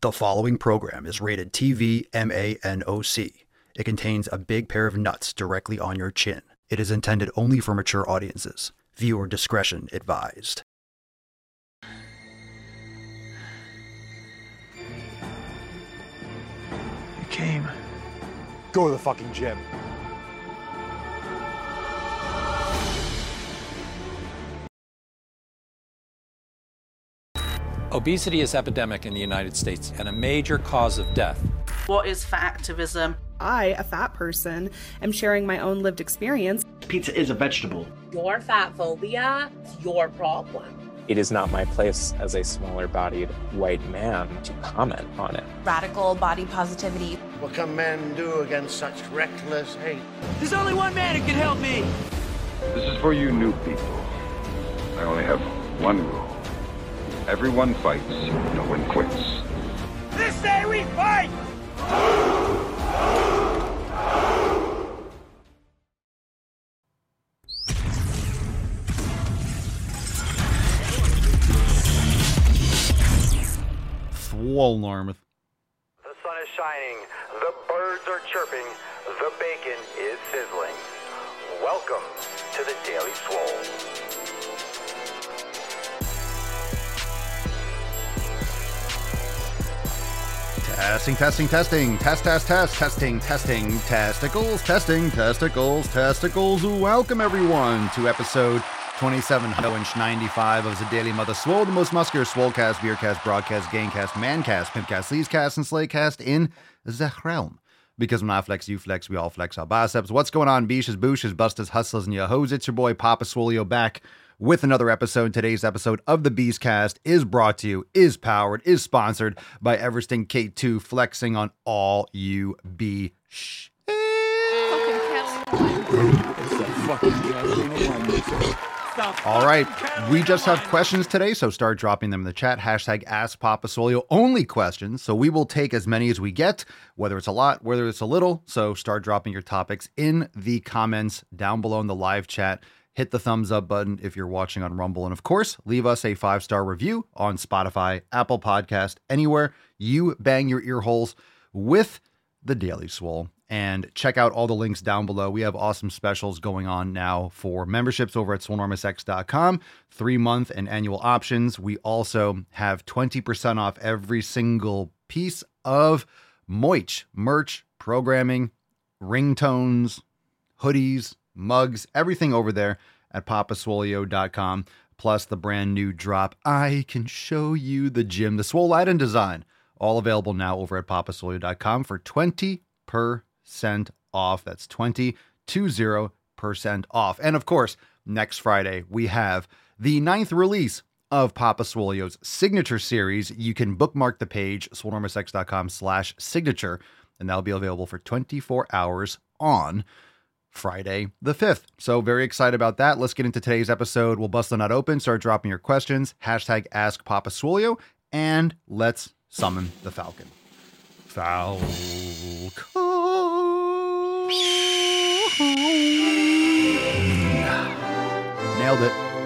The following program is rated TV MANOC. It contains a big pair of nuts directly on your chin. It is intended only for mature audiences. Viewer discretion advised. You came. Go to the fucking gym. Obesity is epidemic in the United States and a major cause of death. What is fat activism? I, a fat person, am sharing my own lived experience. Pizza is a vegetable. Your fat phobia is your problem. It is not my place as a smaller bodied white man to comment on it. Radical body positivity. What can men do against such reckless hate? There's only one man who can help me. This is for you new people. I only have one rule. Everyone fights, no one quits. This day we fight! Walnarmouth. The sun is shining, the birds are chirping, the bacon is sizzling. Welcome to the Daily Swole. Testing, testing, testing, test, test, test, testing, testing, testicles, testing, testicles, testicles. Welcome everyone to episode 27 inch 95 of the Daily Mother Swole, the most muscular swolecast, beercast, broadcast, gamecast, mancast, pimpcast, sleazecast, and slaycast in the realm. Because when I flex, you flex, we all flex our biceps. What's going on, beaches, booshes, busters, hustlers, and your hoes? It's your boy Papa Swolio back with another episode. Today's episode of the Beastcast is brought to you, is powered, is sponsored by Everesting K2, flexing on all you be sh- all right, we just have questions today, so start dropping them in the chat. Hashtag Ask Papa Swolio. Only questions, so we will take as many as we get, whether it's a lot, whether it's a little. So start dropping your topics in the comments down below in the live chat hit the thumbs up button if you're watching on Rumble. And of course, leave us a five star review on Spotify, Apple Podcast, anywhere you bang your ear holes with the Daily Swole. And check out all the links down below. We have awesome specials going on now for memberships over at swolenormousx.com, three month and annual options. We also have 20% off every single piece of Moich merch, programming, ringtones, hoodies, mugs, everything over there at papaswolio.com. Plus the brand new drop, I can show you the gym, the Swole Lighten design, all available now over at papaswolio.com for 20% off. That's 20, 20% off. And of course, next Friday, we have the ninth release of Papa Swolio's signature series. You can bookmark the page, swolenormousx.com slash signature, and that'll be available for 24 hours on Friday the 5th. So, very excited about that. Let's get into today's episode. We'll bust the nut open, start dropping your questions, hashtag ask Papa Swolio, and let's summon the Falcon. Falcon. Nailed it.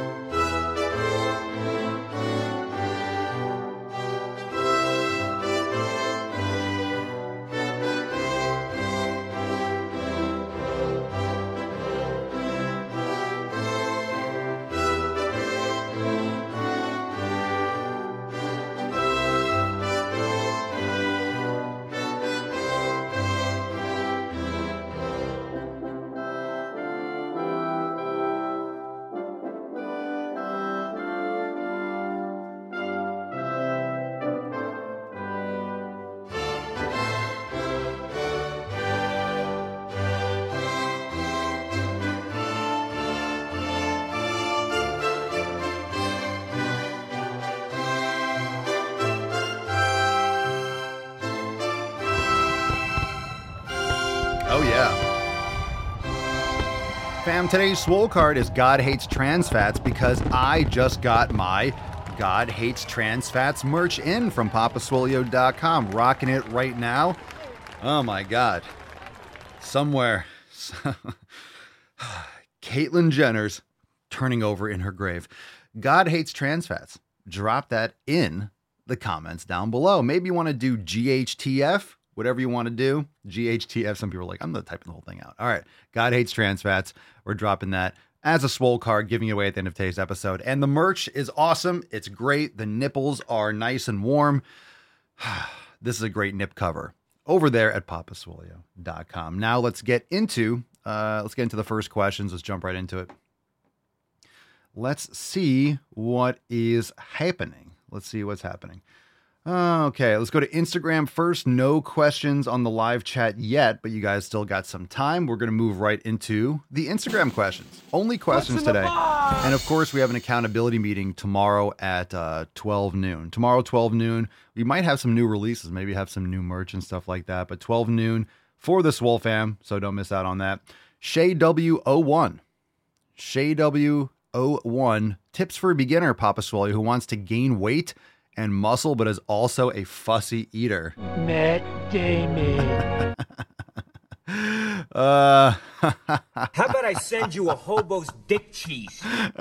Fam, today's swole card is God Hates Trans Fats because I just got my God Hates Trans Fats merch in from papaswolio.com. Rocking it right now. Oh my God. Somewhere. Caitlyn Jenner's turning over in her grave. God Hates Trans Fats. Drop that in the comments down below. Maybe you want to do GHTF, whatever you want to do. GHTF. Some people are like, I'm not typing the whole thing out. All right. God hates trans fats. We're dropping that as a swole card, giving away at the end of today's episode. And the merch is awesome. It's great. The nipples are nice and warm. this is a great nip cover over there at papaswolio.com. Now let's get into uh, let's get into the first questions. Let's jump right into it. Let's see what is happening. Let's see what's happening. Okay, let's go to Instagram first. No questions on the live chat yet, but you guys still got some time. We're going to move right into the Instagram questions. Only questions today. And of course, we have an accountability meeting tomorrow at uh, 12 noon. Tomorrow, 12 noon, we might have some new releases, maybe have some new merch and stuff like that. But 12 noon for the Swole fam, so don't miss out on that. Shay W01. Shay W01. Tips for a beginner, Papa Swole, who wants to gain weight and muscle, but is also a fussy eater. Matt Damon. uh, How about I send you a hobo's dick cheese?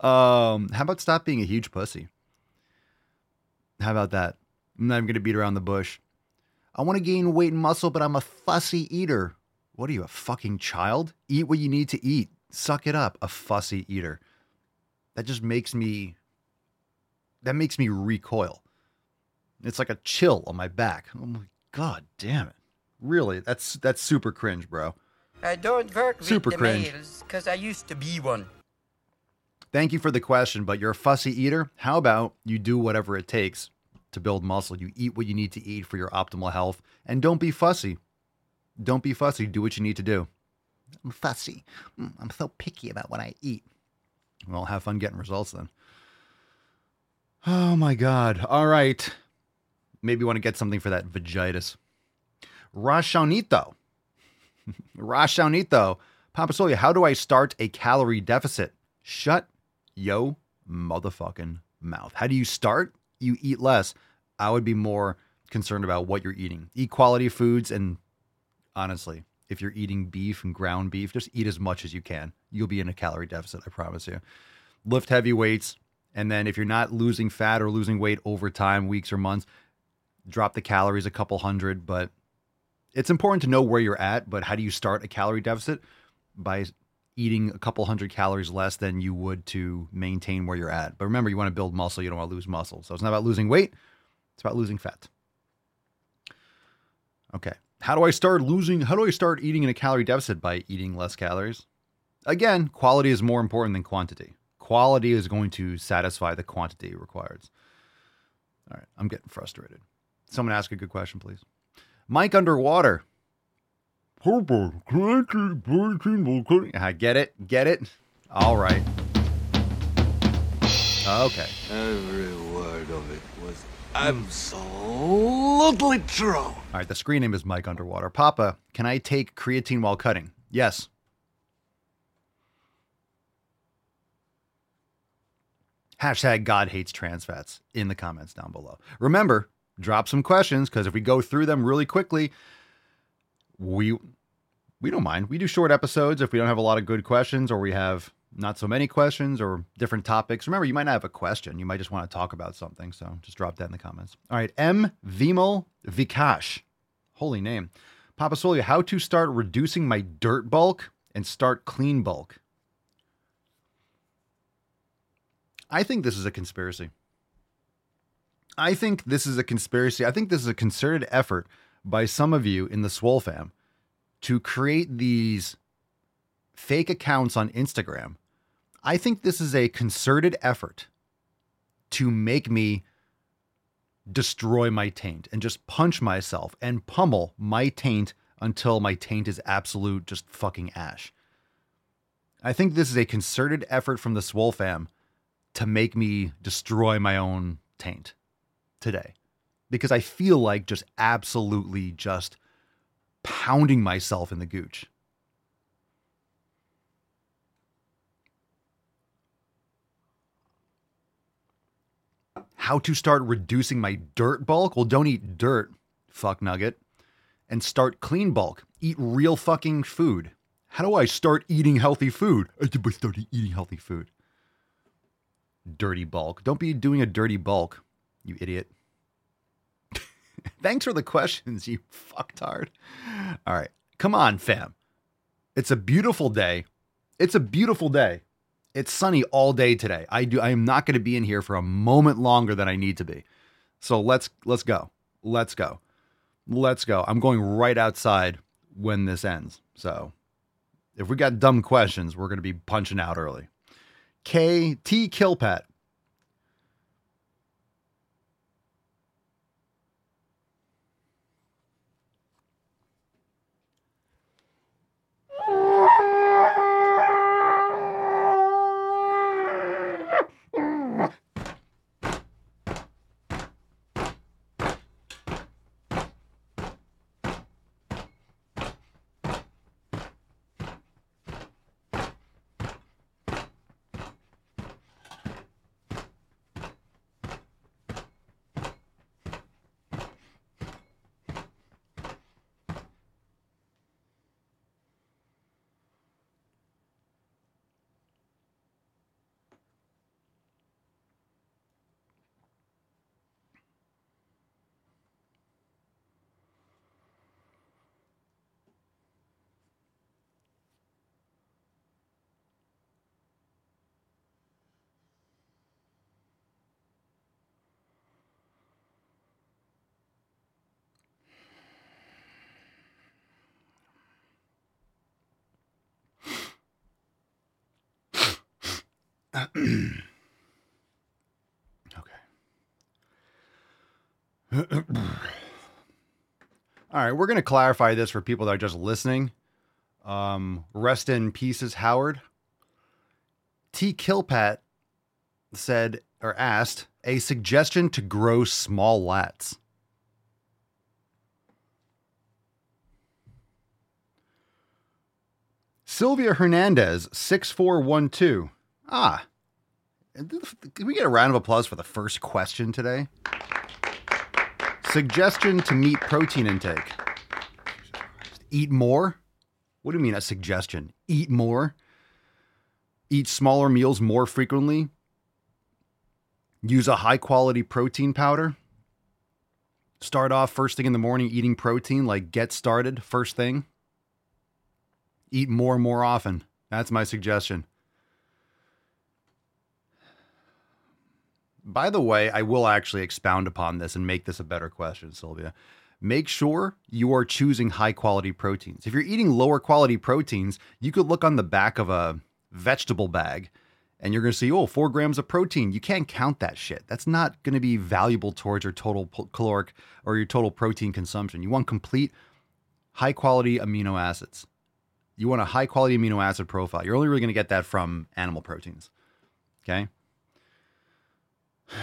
um, how about stop being a huge pussy? How about that? I'm not even going to beat around the bush. I want to gain weight and muscle, but I'm a fussy eater. What are you, a fucking child? Eat what you need to eat. Suck it up, a fussy eater. That just makes me that makes me recoil. It's like a chill on my back. Oh my god damn it. Really? That's that's super cringe, bro. I don't work Super with the cringe. males because I used to be one. Thank you for the question, but you're a fussy eater. How about you do whatever it takes to build muscle? You eat what you need to eat for your optimal health and don't be fussy. Don't be fussy. Do what you need to do. I'm fussy. Mm, I'm so picky about what I eat. Well, have fun getting results then. Oh my God. All right. Maybe you want to get something for that vagitis. Rashaunito. Rashaunito. Papa Swolio, how do I start a calorie deficit? Shut yo motherfucking mouth. How do you start? You eat less. I would be more concerned about what you're eating. Eat quality foods and honestly, if you're eating beef and ground beef, just eat as much as you can. You'll be in a calorie deficit, I promise you. Lift heavy weights. And then if you're not losing fat or losing weight over time, weeks or months, drop the calories a couple hundred. But it's important to know where you're at. But how do you start a calorie deficit? By eating a couple hundred calories less than you would to maintain where you're at. But remember, you want to build muscle, you don't want to lose muscle. So it's not about losing weight, it's about losing fat. Okay. How do I start losing? How do I start eating in a calorie deficit by eating less calories? Again, quality is more important than quantity. Quality is going to satisfy the quantity it requires. All right, I'm getting frustrated. Someone ask a good question, please. Mike Underwater. I get it. Get it. All right. Okay. Every word of it was absolutely true. All right. The screen name is Mike Underwater. Papa, can I take creatine while cutting? Yes. Hashtag God hates trans fats in the comments down below. Remember, drop some questions because if we go through them really quickly, we we don't mind. We do short episodes if we don't have a lot of good questions or we have not so many questions or different topics. Remember, you might not have a question. You might just want to talk about something. So just drop that in the comments. All right. M. Vimal Vikash. Holy name. Papa Swolio, how to start reducing my dirt bulk and start clean bulk. I think this is a conspiracy. I think this is a conspiracy. I think this is a concerted effort by some of you in the Swole fam to create these fake accounts on Instagram. I think this is a concerted effort to make me destroy my taint and just punch myself and pummel my taint until my taint is absolute just fucking ash. I think this is a concerted effort from the Swole fam to make me destroy my own taint today because I feel like just absolutely just pounding myself in the gooch. How to start reducing my dirt bulk? Well, don't eat dirt, fuck nugget. And start clean bulk. Eat real fucking food. How do I start eating healthy food? I think by starting eating healthy food. Dirty bulk. Don't be doing a dirty bulk, you idiot. Thanks for the questions, you fucktard. All right. Come on, fam. It's a beautiful day. It's a beautiful day. It's sunny all day today. I do I am not going to be in here for a moment longer than I need to be. So let's let's go. Let's go. Let's go. I'm going right outside when this ends. So if we got dumb questions, we're going to be punching out early. K T Killpat. okay. All right, we're going to clarify this for people that are just listening. Um, rest in pieces, Howard. T. Kilpat said or asked a suggestion to grow small lats. Sylvia Hernandez, 6412. Ah. Can we get a round of applause for the first question today? Suggestion to meet protein intake. Eat more? What do you mean a suggestion? Eat more? Eat smaller meals more frequently? Use a high quality protein powder? Start off first thing in the morning eating protein, like get started first thing? Eat more and more often. That's my suggestion. By the way, I will actually expound upon this and make this a better question, Sylvia. Make sure you are choosing high quality proteins. If you're eating lower quality proteins, you could look on the back of a vegetable bag and you're going to see, oh, four grams of protein. You can't count that shit. That's not going to be valuable towards your total caloric or your total protein consumption. You want complete, high quality amino acids. You want a high quality amino acid profile. You're only really going to get that from animal proteins. Okay.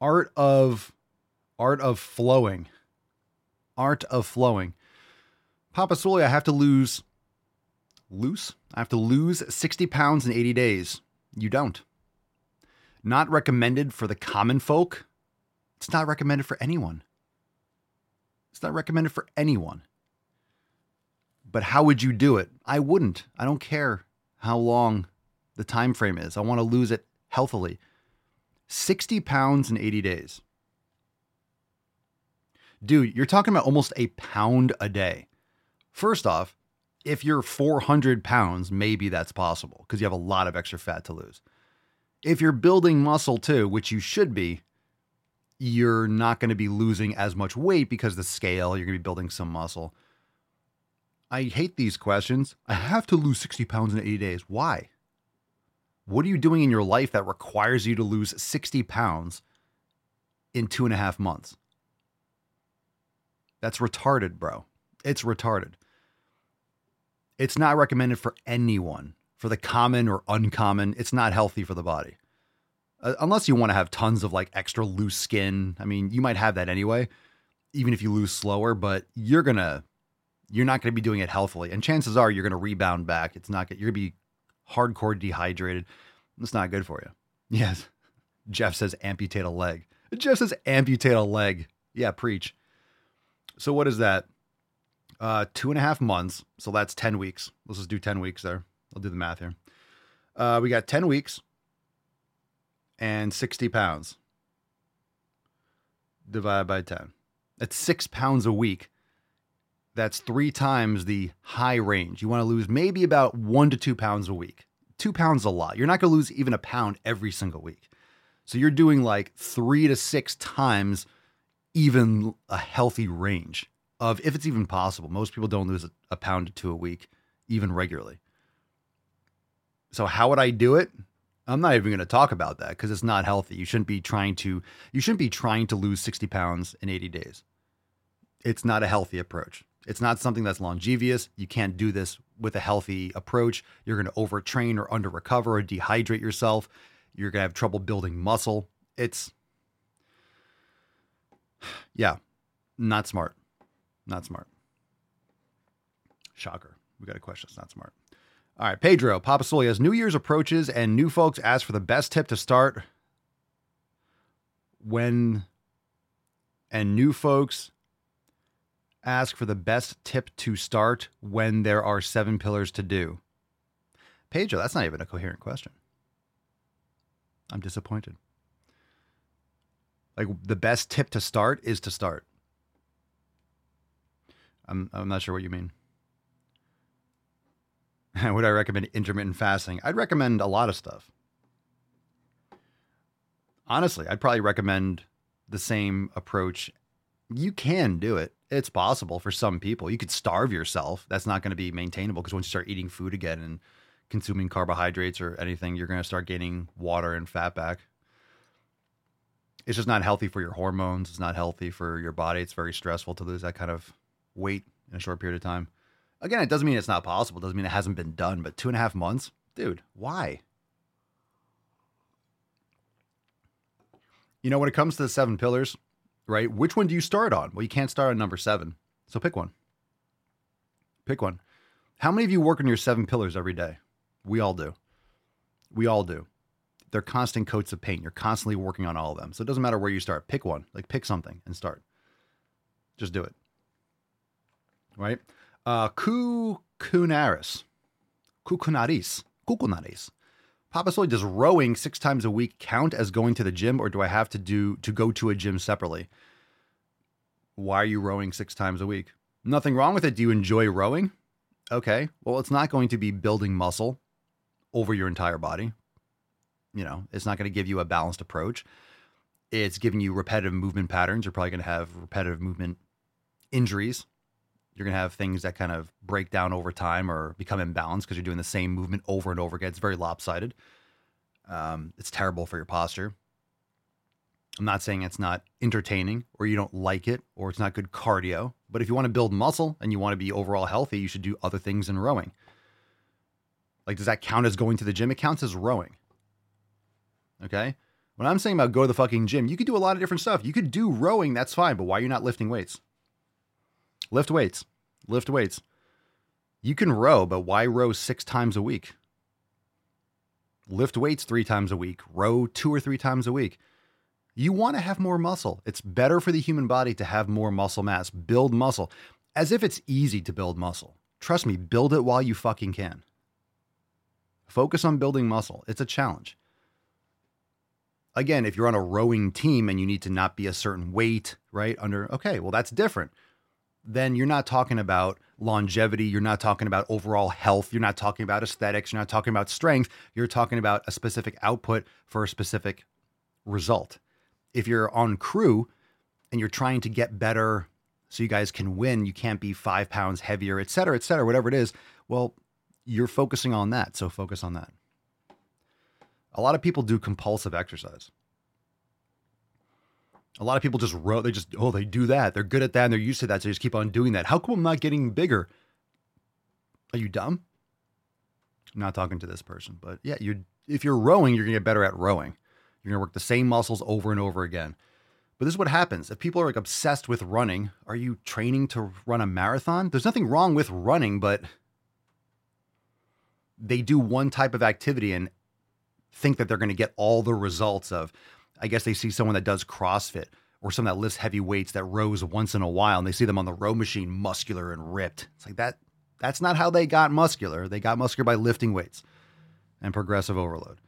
Art of art of flowing. Art of flowing. Papa Sully, I have to lose loose. I have to lose 60 pounds in 80 days. You don't. Not recommended for the common folk. It's not recommended for anyone. It's not recommended for anyone. But how would you do it? I wouldn't. I don't care how long the time frame is. I want to lose it healthily. 60 pounds in 80 days. Dude, you're talking about almost a pound a day. First off, if you're 400 pounds, maybe that's possible because you have a lot of extra fat to lose. If you're building muscle too, which you should be, you're not going to be losing as much weight because the scale, you're going to be building some muscle. I hate these questions. I have to lose 60 pounds in 80 days. Why? What are you doing in your life that requires you to lose 60 pounds in two and a half months? That's retarded, bro. It's retarded. It's not recommended for anyone, for the common or uncommon. It's not healthy for the body. Uh, unless you want to have tons of like extra loose skin. I mean, you might have that anyway, even if you lose slower, but you're going to you're not going to be doing it healthily. And chances are you're going to rebound back. It's not you're going to be hardcore dehydrated. It's not good for you. Yes. Jeff says amputate a leg. Jeff says amputate a leg. Yeah, preach. So what is that? Uh, two and a half months. So that's 10 weeks. Let's just do 10 weeks there. I'll do the math here. Uh, we got 10 weeks and 60 pounds divided by 10. That's six pounds a week. That's three times the high range. You want to lose maybe about one to two pounds a week. Two pounds a lot. You're not going to lose even a pound every single week. So you're doing like three to six times even a healthy range of if it's even possible. Most people don't lose a, a pound to two a week, even regularly. So how would I do it? I'm not even going to talk about that because it's not healthy. You shouldn't be trying to you shouldn't be trying to lose 60 pounds in 80 days. It's not a healthy approach. It's not something that's longevous. You can't do this with a healthy approach. You're going to overtrain or under recover or dehydrate yourself. You're going to have trouble building muscle. It's yeah, not smart. Not smart. Shocker. We got a question. It's not smart. All right, Pedro Papa Papasoli as New Year's approaches and new folks ask for the best tip to start when and new folks ask for the best tip to start when there are seven pillars to do. Pedro, that's not even a coherent question. I'm disappointed. Like the best tip to start is to start. I'm I'm not sure what you mean. Would I recommend intermittent fasting? I'd recommend a lot of stuff. Honestly, I'd probably recommend the same approach. You can do it. It's possible for some people. You could starve yourself. That's not going to be maintainable because once you start eating food again and consuming carbohydrates or anything, you're going to start gaining water and fat back. It's just not healthy for your hormones. It's not healthy for your body. It's very stressful to lose that kind of weight in a short period of time. Again, it doesn't mean it's not possible. It doesn't mean it hasn't been done, but two and a half months? Dude, why? You know, when it comes to the seven pillars, right? Which one do you start on? Well, you can't start on number seven. So pick one. Pick one. How many of you work on your seven pillars every day? We all do. We all do. They're constant coats of paint. You're constantly working on all of them. So it doesn't matter where you start. Pick one. Like pick something and start. Just do it. Right? Uh Kukunaris. Kukunaris. Kukunaris. Papa Soy, does rowing six times a week count as going to the gym, or do I have to do to go to a gym separately? Why are you rowing six times a week? Nothing wrong with it. Do you enjoy rowing? Okay. Well, it's not going to be building muscle over your entire body. You know, it's not going to give you a balanced approach. It's giving you repetitive movement patterns. You're probably going to have repetitive movement injuries. You're going to have things that kind of break down over time or become imbalanced because you're doing the same movement over and over again. It's very lopsided. Um, it's terrible for your posture. I'm not saying it's not entertaining or you don't like it or it's not good cardio, but if you want to build muscle and you want to be overall healthy, you should do other things than rowing. Like, does that count as going to the gym? It counts as rowing. Okay. When I'm saying about go to the fucking gym, you could do a lot of different stuff. You could do rowing, that's fine, but why are you not lifting weights? Lift weights. Lift weights. You can row, but why row six times a week? Lift weights three times a week. Row two or three times a week. You want to have more muscle. It's better for the human body to have more muscle mass. Build muscle. As if it's easy to build muscle. Trust me, build it while you fucking can. Focus on building muscle. It's a challenge. Again, if you're on a rowing team and you need to not be a certain weight, right? Under, okay, well, that's different. Then you're not talking about longevity. You're not talking about overall health. You're not talking about aesthetics. You're not talking about strength. You're talking about a specific output for a specific result. If you're on crew and you're trying to get better so you guys can win, you can't be five pounds heavier, et cetera, et cetera, whatever it is. Well, you're focusing on that. So focus on that. A lot of people do compulsive exercise. A lot of people just wrote, they just, oh, they do that. They're good at that and they're used to that. So they just keep on doing that. How come I'm not getting bigger? Are you dumb? I'm not talking to this person, but yeah, you if you're rowing, you're gonna get better at rowing. You're gonna work the same muscles over and over again. But this is what happens. If people are like obsessed with running, are you training to run a marathon? There's nothing wrong with running, but they do one type of activity and think that they're going to get all the results of I guess they see someone that does CrossFit or someone that lifts heavy weights that rows once in a while and they see them on the row machine muscular and ripped. It's like that That's not how they got muscular. They got muscular by lifting weights and progressive overload.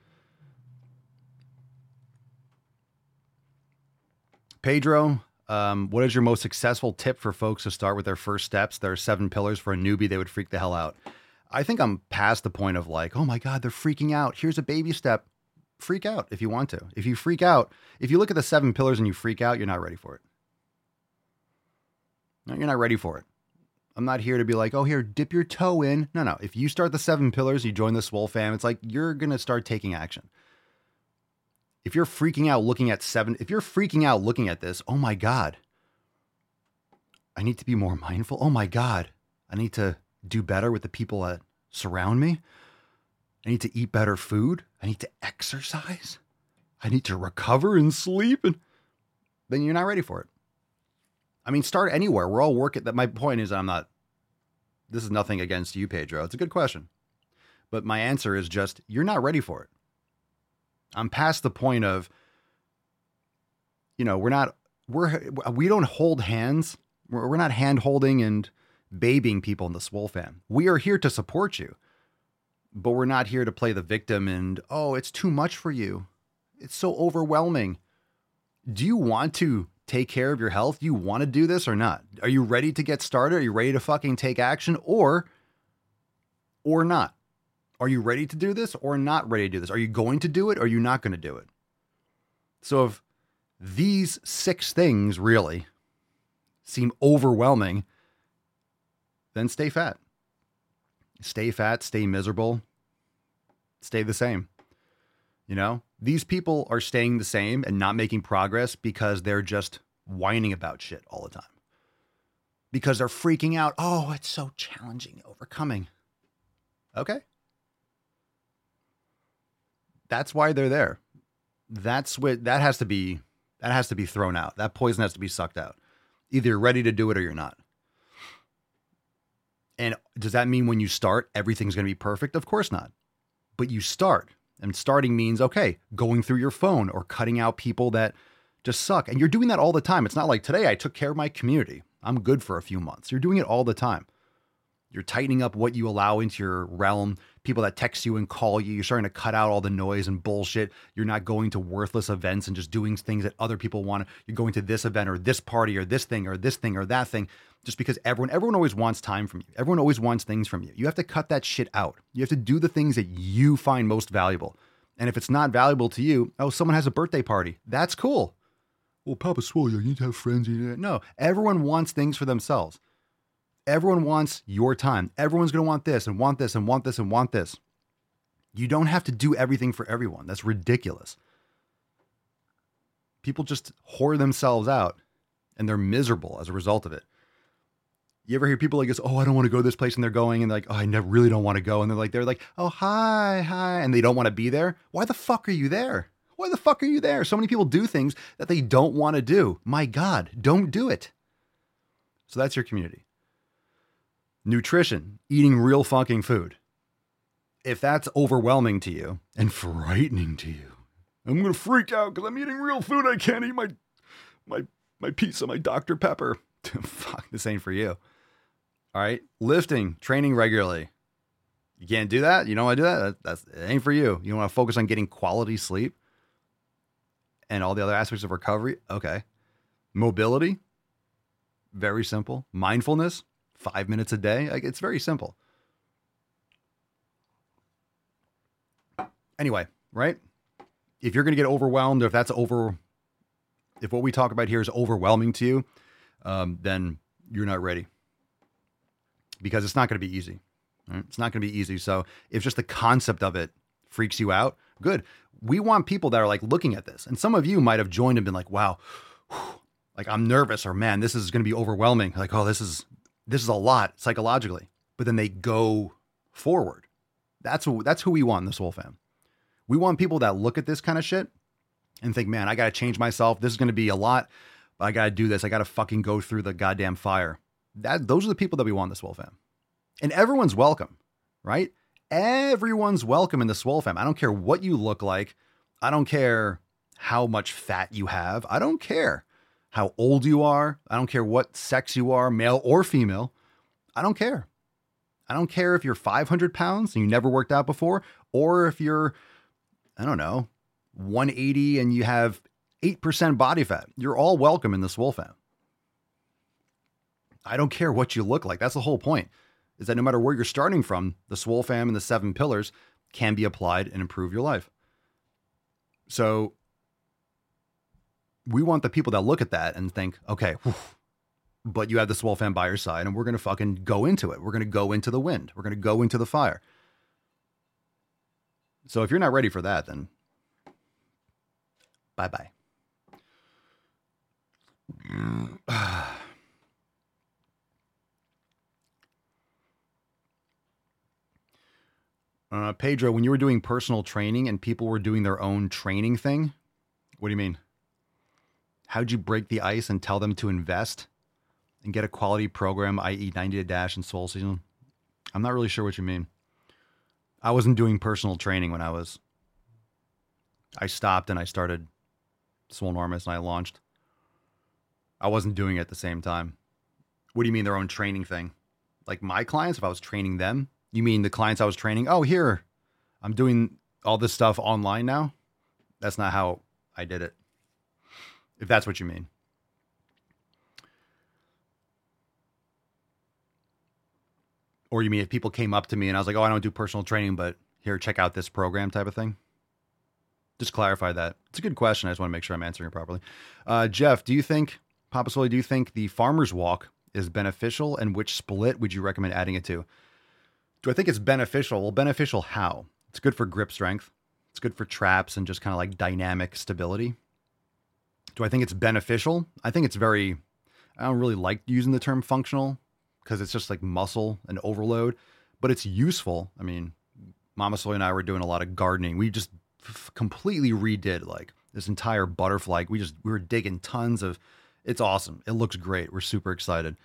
Pedro, um, what is your most successful tip for folks to start with their first steps? There are seven pillars for a newbie. They would freak the hell out. I think I'm past the point of like, oh my God, they're freaking out. Here's a baby step. Freak out if you want to. If you freak out, if you look at the seven pillars and you freak out, you're not ready for it. No, you're not ready for it. I'm not here to be like, oh, here, dip your toe in. No, no. If you start the seven pillars, you join the Swole fam, it's like you're going to start taking action. If you're freaking out looking at seven, if you're freaking out looking at this, oh my God, I need to be more mindful. Oh my God, I need to do better with the people that surround me. I need to eat better food. I need to exercise. I need to recover and sleep. And then you're not ready for it. I mean, start anywhere. We're all working. That my point is, I'm not. This is nothing against you, Pedro. It's a good question, but my answer is just you're not ready for it. I'm past the point of. You know, we're not. We're we don't hold hands. We're, we're not hand holding and babying people in the Swole fam. We are here to support you, but we're not here to play the victim and oh, it's too much for you. It's so overwhelming. Do you want to take care of your health? Do you want to do this or not? Are you ready to get started? Are you ready to fucking take action or or not? Are you ready to do this or not ready to do this? Are you going to do it or are you not going to do it? So if these six things really seem overwhelming, then stay fat. Stay fat, stay miserable, stay the same. You know, these people are staying the same and not making progress because they're just whining about shit all the time. Because they're freaking out. Oh, it's so challenging overcoming. Okay. That's why they're there. That's what that has to be that has to be thrown out. That poison has to be sucked out. Either you're ready to do it or you're not. And does that mean when you start, everything's going to be perfect? Of course not. But you start. And starting means, okay, going through your phone or cutting out people that just suck. And you're doing that all the time. It's not like today I took care of my community. I'm good for a few months. You're doing it all the time. You're tightening up what you allow into your realm. People that text you and call you, you're starting to cut out all the noise and bullshit. You're not going to worthless events and just doing things that other people want. You're going to this event or this party or this thing or this thing or that thing just because everyone everyone always wants time from you. Everyone always wants things from you. You have to cut that shit out. You have to do the things that you find most valuable. And if it's not valuable to you, oh, someone has a birthday party. That's cool. Well, Papa Swole, you need to have friends. No, everyone wants things for themselves. Everyone wants your time. Everyone's going to want this and want this and want this and want this. You don't have to do everything for everyone. That's ridiculous. People just whore themselves out and they're miserable as a result of it. You ever hear people like this, oh, I don't want to go to this place and they're going and they're like, oh, I never really don't want to go. And they're like, they're like, oh, hi, hi. And they don't want to be there. Why the fuck are you there? Why the fuck are you there? So many people do things that they don't want to do. My God, don't do it. So that's your community. Nutrition, eating real fucking food. If that's overwhelming to you and frightening to you, I'm gonna freak out because I'm eating real food. I can't eat my my my pizza, my Dr. Pepper. Fuck, this ain't for you. All right, lifting, training regularly. You can't do that. You don't want to do that. That's it ain't for you. You want to focus on getting quality sleep and all the other aspects of recovery. Okay, mobility, very simple. Mindfulness, five minutes a day. Like it's very simple. Anyway, right? If you're going to get overwhelmed, or if that's over, if what we talk about here is overwhelming to you, um, then you're not ready because it's not going to be easy. Right? It's not going to be easy. So if just the concept of it freaks you out, good. We want people that are like looking at this. And some of you might have joined and been like, wow, whew, like I'm nervous or man, this is going to be overwhelming. Like, oh, this is this is a lot psychologically. But then they go forward. That's who that's who we want in this whole fam. We want people that look at this kind of shit and think, man, I got to change myself. This is going to be a lot. But I got to do this. I got to fucking go through the goddamn fire. That those are the people that we want in the Swole fam. And everyone's welcome, right? Everyone's welcome in the Swole fam. I don't care what you look like. I don't care how much fat you have. I don't care how old you are. I don't care what sex you are, male or female. I don't care. I don't care if you're 500 pounds and you never worked out before, or if you're, I don't know, 180 and you have 8% body fat. You're all welcome in the Swole Fam. I don't care what you look like. That's the whole point. Is that no matter where you're starting from, the Swole Fam and the seven pillars can be applied and improve your life. So we want the people that look at that and think, okay, whew, but you have the Swole fam by your side, and we're gonna fucking go into it. We're gonna go into the wind. We're gonna go into the fire. So if you're not ready for that, then bye bye. Uh, Pedro, when you were doing personal training and people were doing their own training thing, what do you mean? How'd you break the ice and tell them to invest and get a quality program, i.e., 90 to dash and soul season? I'm not really sure what you mean. I wasn't doing personal training when I was. I stopped and I started Swolenormous and I launched. I wasn't doing it at the same time. What do you mean their own training thing? Like my clients, if I was training them, you mean the clients I was training? Oh, here, I'm doing all this stuff online now. That's not how I did it. If that's what you mean. Or you mean if people came up to me and I was like, oh, I don't do personal training, but here, check out this program type of thing? Just clarify that. It's a good question. I just want to make sure I'm answering it properly. Uh, Jeff, do you think, Papa Sully, do you think the farmer's walk is beneficial and which split would you recommend adding it to? Do I think it's beneficial? Well, beneficial how? It's good for grip strength. It's good for traps and just kind of like dynamic stability. Do I think it's beneficial? I think it's very, I don't really like using the term functional because it's just like muscle and overload, but it's useful. I mean, Mama Soy and I were doing a lot of gardening. We just f- completely redid like this entire butterfly. We just, we were digging tons of, it's awesome. It looks great. We're super excited.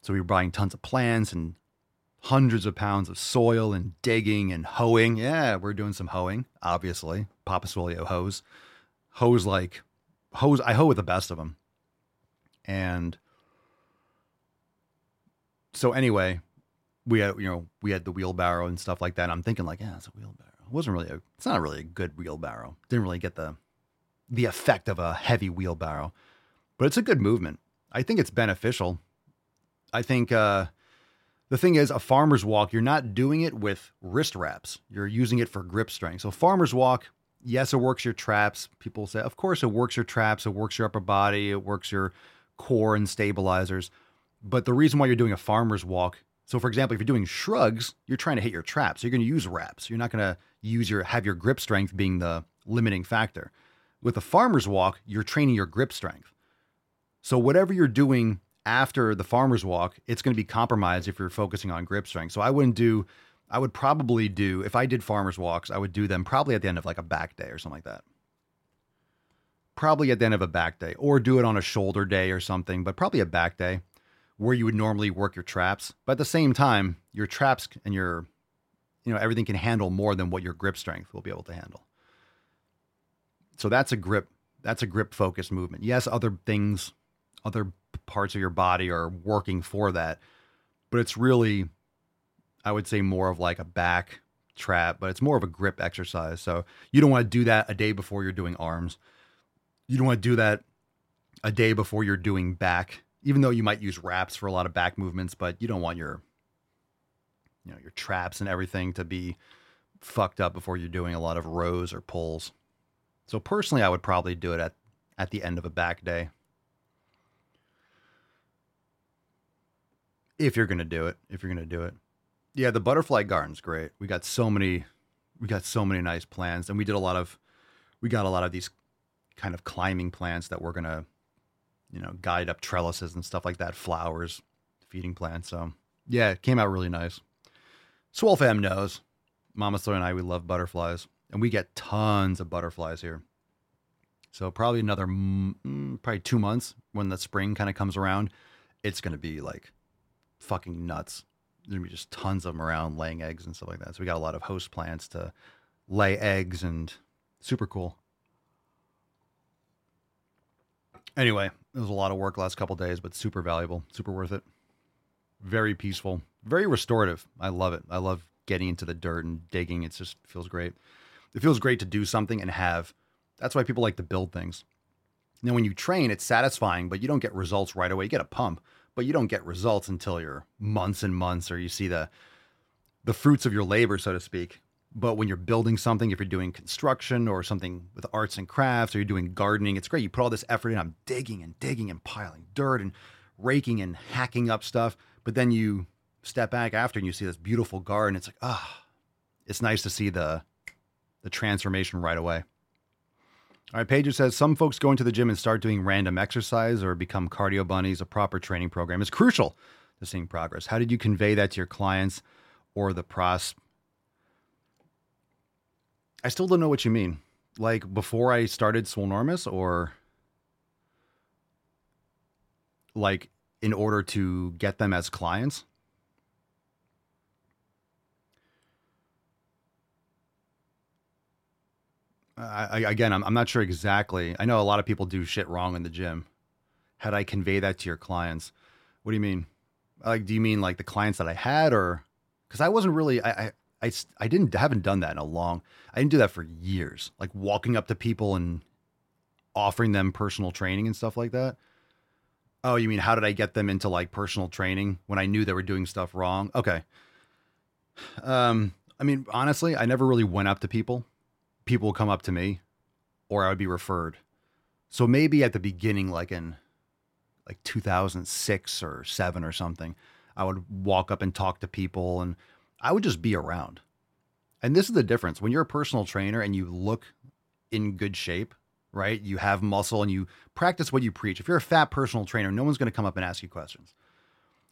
So we were buying tons of plants and hundreds of pounds of soil and digging and hoeing. Yeah, we're doing some hoeing, obviously. Papa Swolio hose. Hose like hose. I hoe with the best of them. And so anyway, we had you know we had the wheelbarrow and stuff like that. I'm thinking like, yeah, it's a wheelbarrow. It wasn't really a. It's not really a good wheelbarrow. Didn't really get the the effect of a heavy wheelbarrow, but it's a good movement. I think it's beneficial. I think uh, the thing is, a farmer's walk, you're not doing it with wrist wraps. You're using it for grip strength. So, farmer's walk, yes, it works your traps. People say, of course, it works your traps, it works your upper body, it works your core and stabilizers. But the reason why you're doing a farmer's walk, so for example, if you're doing shrugs, you're trying to hit your traps. So you're going to use wraps. You're not going to use your have your grip strength being the limiting factor. With a farmer's walk, you're training your grip strength. So whatever you're doing after the farmer's walk, it's going to be compromised if you're focusing on grip strength. So I wouldn't do, I would probably do, if I did farmer's walks, I would do them probably at the end of like a back day or something like that. Probably at the end of a back day or do it on a shoulder day or something, but probably a back day where you would normally work your traps. But at the same time, your traps and your, you know, everything can handle more than what your grip strength will be able to handle. So that's a grip, that's a grip focused movement. Yes, other things, other parts of your body are working for that. But it's really, I would say, more of like a back trap, but it's more of a grip exercise. So you don't want to do that a day before you're doing arms. You don't want to do that a day before you're doing back, even though you might use wraps for a lot of back movements, but you don't want your, you know, your traps and everything to be fucked up before you're doing a lot of rows or pulls. So personally, I would probably do it at, at the end of a back day. if you're gonna do it, if you're gonna do it. Yeah, the butterfly garden's great. We got so many, we got so many nice plants, and we did a lot of, we got a lot of these kind of climbing plants that we're gonna, you know, guide up trellises and stuff like that, flowers, feeding plants. So yeah, it came out really nice. Swole fam knows, Mama Thor and I, we love butterflies, and we get tons of butterflies here. So probably another, mm, probably two months when the spring kind of comes around, it's gonna be like fucking nuts. Gonna be just tons of them around laying eggs and stuff like that. So we got a lot of host plants to lay eggs and super cool. Anyway, it was a lot of work last couple days, but super valuable, super worth it. Very peaceful, very restorative. I love it. I love getting into the dirt and digging. It just feels great. It feels great to do something and have. That's why people like to build things. Now, when you train, it's satisfying, but you don't get results right away. You get a pump, but you don't get results until you're months and months, or you see the the fruits of your labor, so to speak. But when you're building something, if you're doing construction or something with arts and crafts, or you're doing gardening, it's great. You put all this effort in. I'm digging and digging and piling dirt and raking and hacking up stuff. But then you step back after and you see this beautiful garden. It's like, ah, it's nice to see the the transformation right away. All right, Paige says some folks go into the gym and start doing random exercise or become cardio bunnies. A proper training program is crucial to seeing progress. How did you convey that to your clients or the pros? I still don't know what you mean. Like before I started Swolenormous or like in order to get them as clients? I, again, I'm, I'm not sure exactly. I know a lot of people do shit wrong in the gym. How do I convey that to your clients? What do you mean? Like, do you mean like the clients that I had, or because I wasn't really, I, I, I, I didn't haven't done that in a long. I didn't do that for years. Like walking up to people and offering them personal training and stuff like that. Oh, you mean how did I get them into like personal training when I knew they were doing stuff wrong? Okay. Um, I mean, honestly, I never really went up to people people would come up to me or I would be referred. So maybe at the beginning, like in like 2006 or seven or something, I would walk up and talk to people and I would just be around. And this is the difference. When you're a personal trainer and you look in good shape, right? You have muscle and you practice what you preach. If you're a fat personal trainer, no one's going to come up and ask you questions.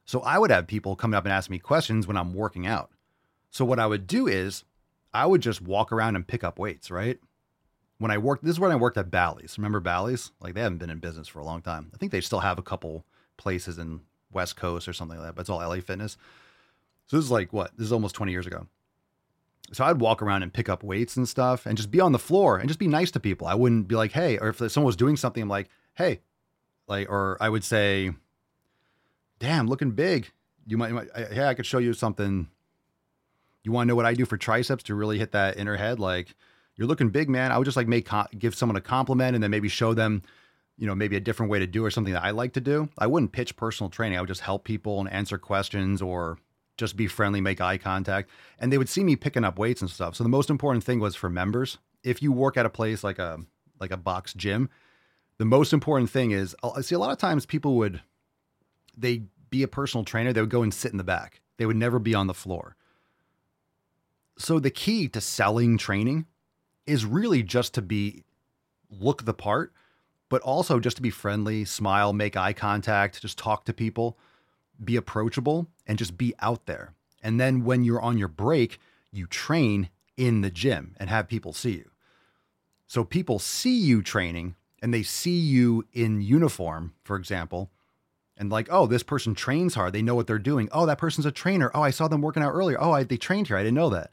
So I would have people come up and ask me questions when I'm working out. So what I would do is I would just walk around and pick up weights, right? When I worked, this is when I worked at Bally's. Remember Bally's? Like they haven't been in business for a long time. I think they still have a couple places in West Coast or something like that, but it's all LA Fitness. So this is like what? This is almost 20 years ago. So I'd walk around and pick up weights and stuff and just be on the floor and just be nice to people. I wouldn't be like, hey, or if someone was doing something, I'm like, hey, like, or I would say, damn, looking big. You might, you might hey, I could show you something you want to know what I do for triceps to really hit that inner head? Like, you're looking big, man. I would just like make give someone a compliment and then maybe show them, you know, maybe a different way to do or something that I like to do. I wouldn't pitch personal training. I would just help people and answer questions or just be friendly, make eye contact. And they would see me picking up weights and stuff. So the most important thing was for members. If you work at a place like a like a box gym, the most important thing is I see a lot of times people would they be a personal trainer, they would go and sit in the back. They would never be on the floor. So the key to selling training is really just to be look the part, but also just to be friendly, smile, make eye contact, just talk to people, be approachable, and just be out there. And then when you're on your break, you train in the gym and have people see you. So people see you training and they see you in uniform, for example, and like, oh, this person trains hard. They know what they're doing. Oh, that person's a trainer. Oh, I saw them working out earlier. Oh, I, they trained here. I didn't know that.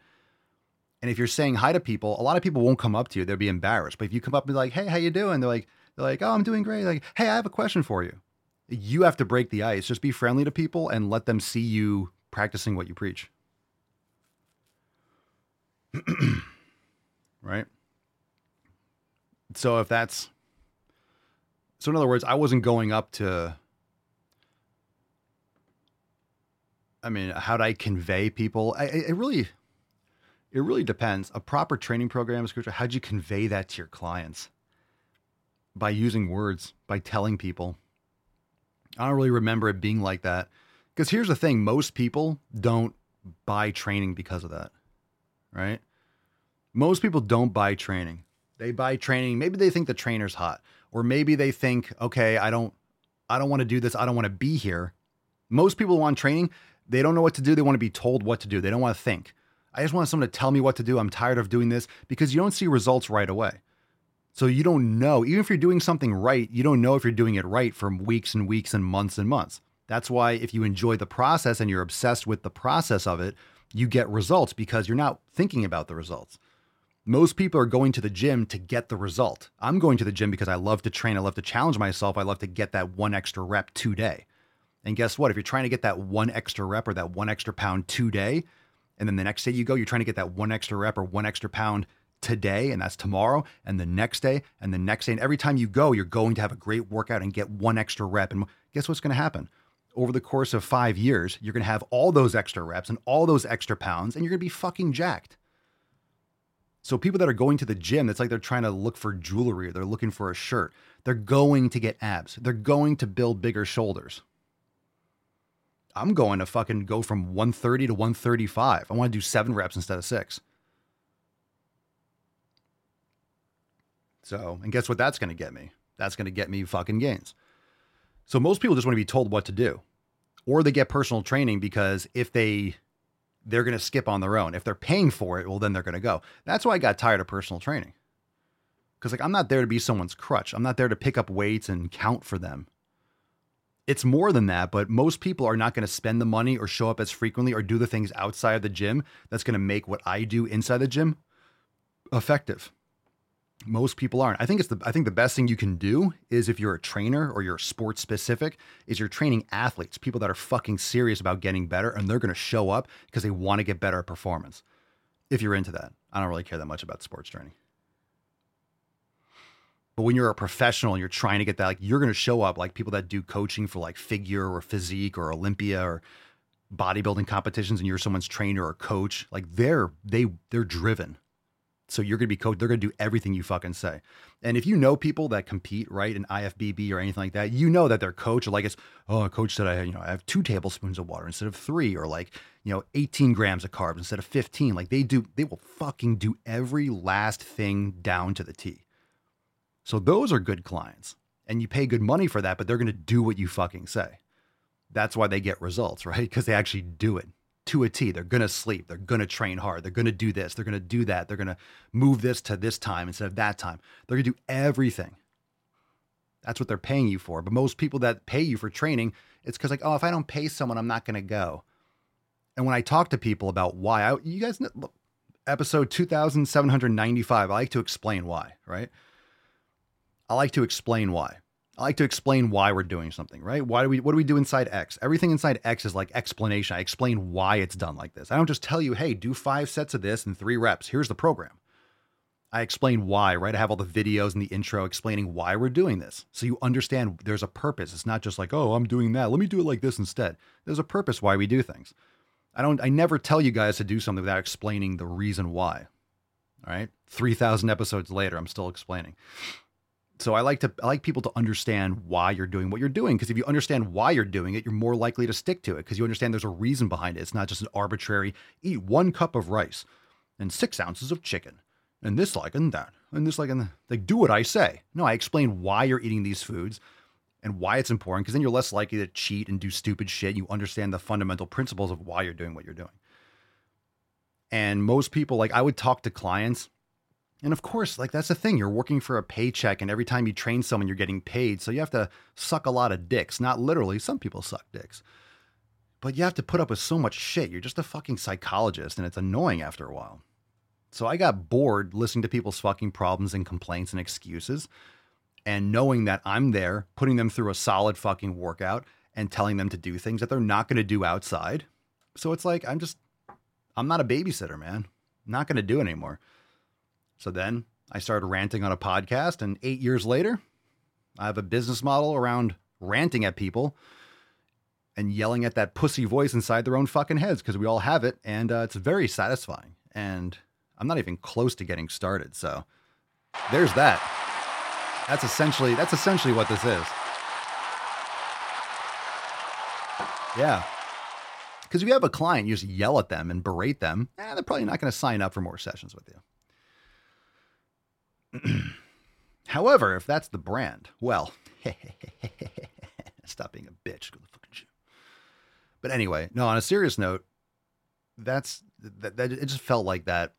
And if you're saying hi to people, a lot of people won't come up to you. They'll be embarrassed. But if you come up and be like, "Hey, how you doing?" They're like, "They're like, oh, I'm doing great." Like, "Hey, I have a question for you." You have to break the ice. Just be friendly to people and let them see you practicing what you preach. right? So if that's so in other words, I wasn't going up to I mean, how do I convey people? I, it really it really depends. A proper training program is crucial. How'd you convey that to your clients? By using words, by telling people. I don't really remember it being like that. Because here's the thing most people don't buy training because of that, right? Most people don't buy training. They buy training. Maybe they think the trainer's hot, or maybe they think, okay, I don't, I don't want to do this. I don't want to be here. Most people want training. They don't know what to do. They want to be told what to do. They don't want to think. I just want someone to tell me what to do. I'm tired of doing this because you don't see results right away. So you don't know, even if you're doing something right, you don't know if you're doing it right for weeks and weeks and months and months. That's why if you enjoy the process and you're obsessed with the process of it, you get results because you're not thinking about the results. Most people are going to the gym to get the result. I'm going to the gym because I love to train, I love to challenge myself, I love to get that one extra rep today. And guess what? If you're trying to get that one extra rep or that one extra pound today, and then the next day you go, you're trying to get that one extra rep or one extra pound today, and that's tomorrow, and the next day, and the next day. And every time you go, you're going to have a great workout and get one extra rep. And guess what's going to happen? Over the course of five years, you're going to have all those extra reps and all those extra pounds, and you're going to be fucking jacked. So people that are going to the gym, it's like they're trying to look for jewelry or they're looking for a shirt. They're going to get abs. They're going to build bigger shoulders. I'm going to fucking go from 130 to 135. I want to do seven reps instead of six. So, and guess what that's going to get me? That's going to get me fucking gains. So, most people just want to be told what to do, or they get personal training because if they they're going to skip on their own. If they're paying for it, well, then they're going to go. That's why I got tired of personal training. Because like I'm not there to be someone's crutch. I'm not there to pick up weights and count for them. It's more than that, but most people are not going to spend the money or show up as frequently or do the things outside of the gym that's going to make what I do inside the gym effective most people aren't. I think it's the I think the best thing you can do is if you're a trainer or you're sports specific, is you're training athletes, people that are fucking serious about getting better and they're going to show up because they want to get better at performance. If you're into that. I don't really care that much about sports training. But when you're a professional and you're trying to get that, like you're going to show up like people that do coaching for like figure or physique or Olympia or bodybuilding competitions and you're someone's trainer or coach, like they're they they're driven so you're going to be coach. They're going to do everything you fucking say. And if you know people that compete, right, in IFBB or anything like that, you know that their coach, like it's, oh, a coach said I, you know, I have two tablespoons of water instead of three, or like, you know, 18 grams of carbs instead of 15. Like they do, they will fucking do every last thing down to the T. So those are good clients. And you pay good money for that, but they're going to do what you fucking say. That's why they get results, right? Because they actually do it to a T. They're going to sleep. They're going to train hard. They're going to do this. They're going to do that. They're going to move this to this time instead of that time. They're going to do everything. That's what they're paying you for. But most people that pay you for training, it's because, like, oh, if I don't pay someone, I'm not going to go. And when I talk to people about why, I, you guys, episode 2795, I like to explain why, right? I like to explain why. I like to explain why we're doing something, right? Why do we what do we do inside X? Everything inside X is like explanation. I explain why it's done like this. I don't just tell you, "Hey, do 5 sets of this and 3 reps. Here's the program." I explain why, right? I have all the videos and the intro explaining why we're doing this. So you understand there's a purpose. It's not just like, "Oh, I'm doing that. Let me do it like this instead." There's a purpose why we do things. I don't I never tell you guys to do something without explaining the reason why. All right? 3000 episodes later, I'm still explaining so I like to I like people to understand why you're doing what you're doing because if you understand why you're doing it, you're more likely to stick to it because you understand there's a reason behind it. It's not just an arbitrary eat one cup of rice and six ounces of chicken and this like and that and this like and like do what I say. No, I explain why you're eating these foods and why it's important because then you're less likely to cheat and do stupid shit. You understand the fundamental principles of why you're doing what you're doing. And most people like I would talk to clients and of course, like that's the thing. You're working for a paycheck, and every time you train someone, you're getting paid. So you have to suck a lot of dicks. Not literally, some people suck dicks. But you have to put up with so much shit. You're just a fucking psychologist, and it's annoying after a while. So I got bored listening to people's fucking problems and complaints and excuses, and knowing that I'm there putting them through a solid fucking workout and telling them to do things that they're not going to do outside. So it's like, I'm just, I'm not a babysitter, man. I'm not going to do it anymore. So then I started ranting on a podcast, and eight years later, I have a business model around ranting at people and yelling at that pussy voice inside their own fucking heads because we all have it, and uh, it's very satisfying. And I'm not even close to getting started. So there's that. That's essentially that's essentially what this is. Yeah. Because if you have a client, you just yell at them and berate them, eh, they're probably not going to sign up for more sessions with you. However, if that's the brand, well, stop being a bitch. Go the fucking gym. But anyway, no. On a serious note, that's that, that. It just felt like that.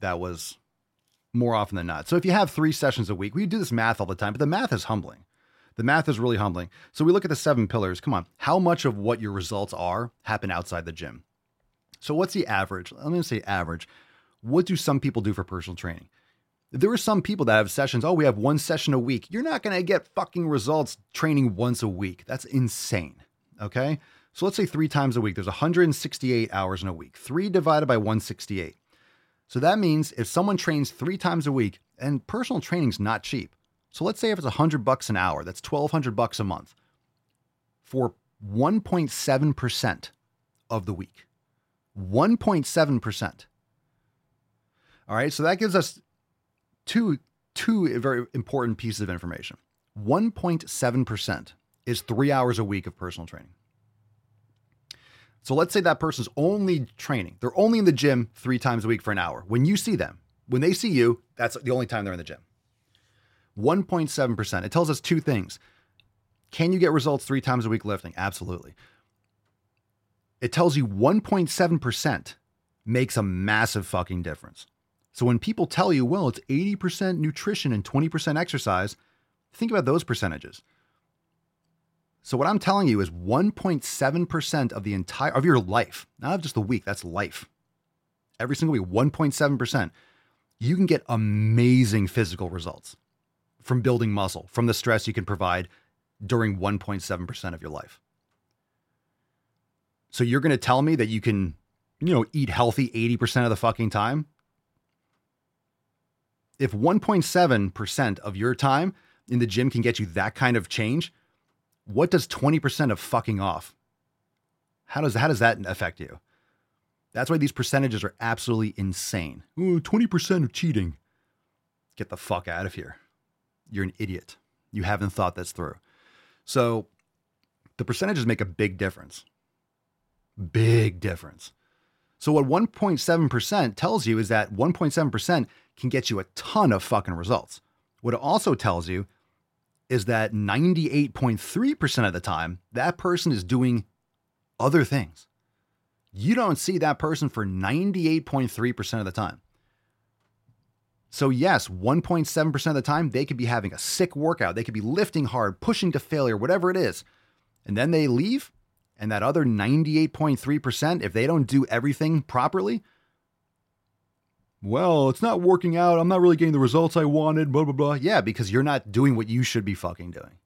That was more often than not. So if you have three sessions a week, we do this math all the time, but the math is humbling. The math is really humbling. So we look at the seven pillars. Come on, how much of what your results are happen outside the gym? So what's the average? Let me say average. What do some people do for personal training? There are some people that have sessions. Oh, we have one session a week. You're not going to get fucking results training once a week. That's insane. Okay. So let's say three times a week. There's 168 hours in a week. Three divided by 168. So that means if someone trains three times a week, and personal training's not cheap. So let's say if it's 100 bucks an hour, that's 1200 bucks a month for 1.7% of the week. 1.7%. All right, so that gives us two two very important pieces of information. 1.7% is 3 hours a week of personal training. So let's say that person's only training. They're only in the gym 3 times a week for an hour. When you see them, when they see you, that's the only time they're in the gym. 1.7%. It tells us two things. Can you get results 3 times a week lifting? Absolutely. It tells you 1.7% makes a massive fucking difference. So when people tell you, well, it's 80% nutrition and 20% exercise, think about those percentages. So what I'm telling you is 1.7% of the entire of your life, not of just the week, that's life. Every single week, 1.7%. You can get amazing physical results from building muscle, from the stress you can provide during 1.7% of your life. So you're going to tell me that you can, you know, eat healthy 80% of the fucking time? If 1.7% of your time in the gym can get you that kind of change, what does 20% of fucking off? How does how does that affect you? That's why these percentages are absolutely insane. Ooh, 20% of cheating. Get the fuck out of here. You're an idiot. You haven't thought this through. So the percentages make a big difference. Big difference. So what 1.7% tells you is that 1.7% can get you a ton of fucking results. What it also tells you is that 98.3% of the time, that person is doing other things. You don't see that person for 98.3% of the time. So, yes, 1.7% of the time, they could be having a sick workout. They could be lifting hard, pushing to failure, whatever it is. And then they leave. And that other 98.3%, if they don't do everything properly, well, it's not working out. I'm not really getting the results I wanted, blah, blah, blah. Yeah, because you're not doing what you should be fucking doing.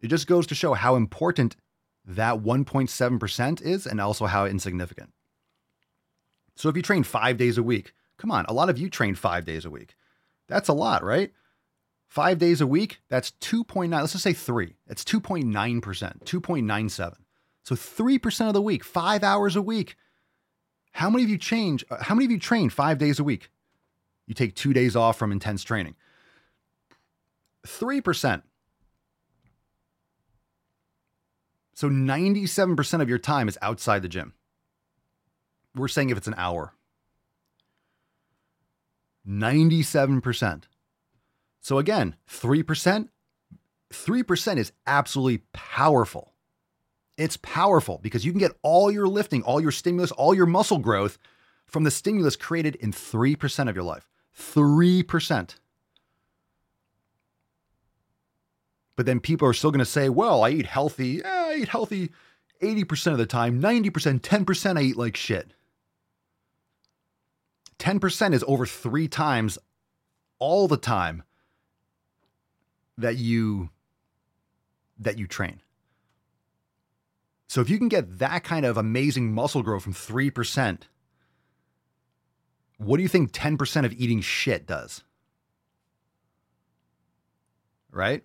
It just goes to show how important that 1.7% is and also how insignificant. So if you train five days a week, come on, a lot of you train five days a week. That's a lot, right? Five days a week, that's 2.9, let's just say three. It's 2.9%, 2.97. So 3% of the week, five hours a week. How many of you change? Uh, how many of you train five days a week? You take two days off from intense training. 3%. So 97% of your time is outside the gym. We're saying if it's an hour. 97%. So again, 3%, 3% is absolutely powerful. It's powerful because you can get all your lifting, all your stimulus, all your muscle growth from the stimulus created in 3% of your life. 3%. But then people are still going to say, well, I eat healthy. I eat healthy 80% of the time, 90%, 10% I eat like shit. 10% is over three times all the time that you that you train. So if you can get that kind of amazing muscle growth from 3%, what do you think 10% of eating shit does? Right?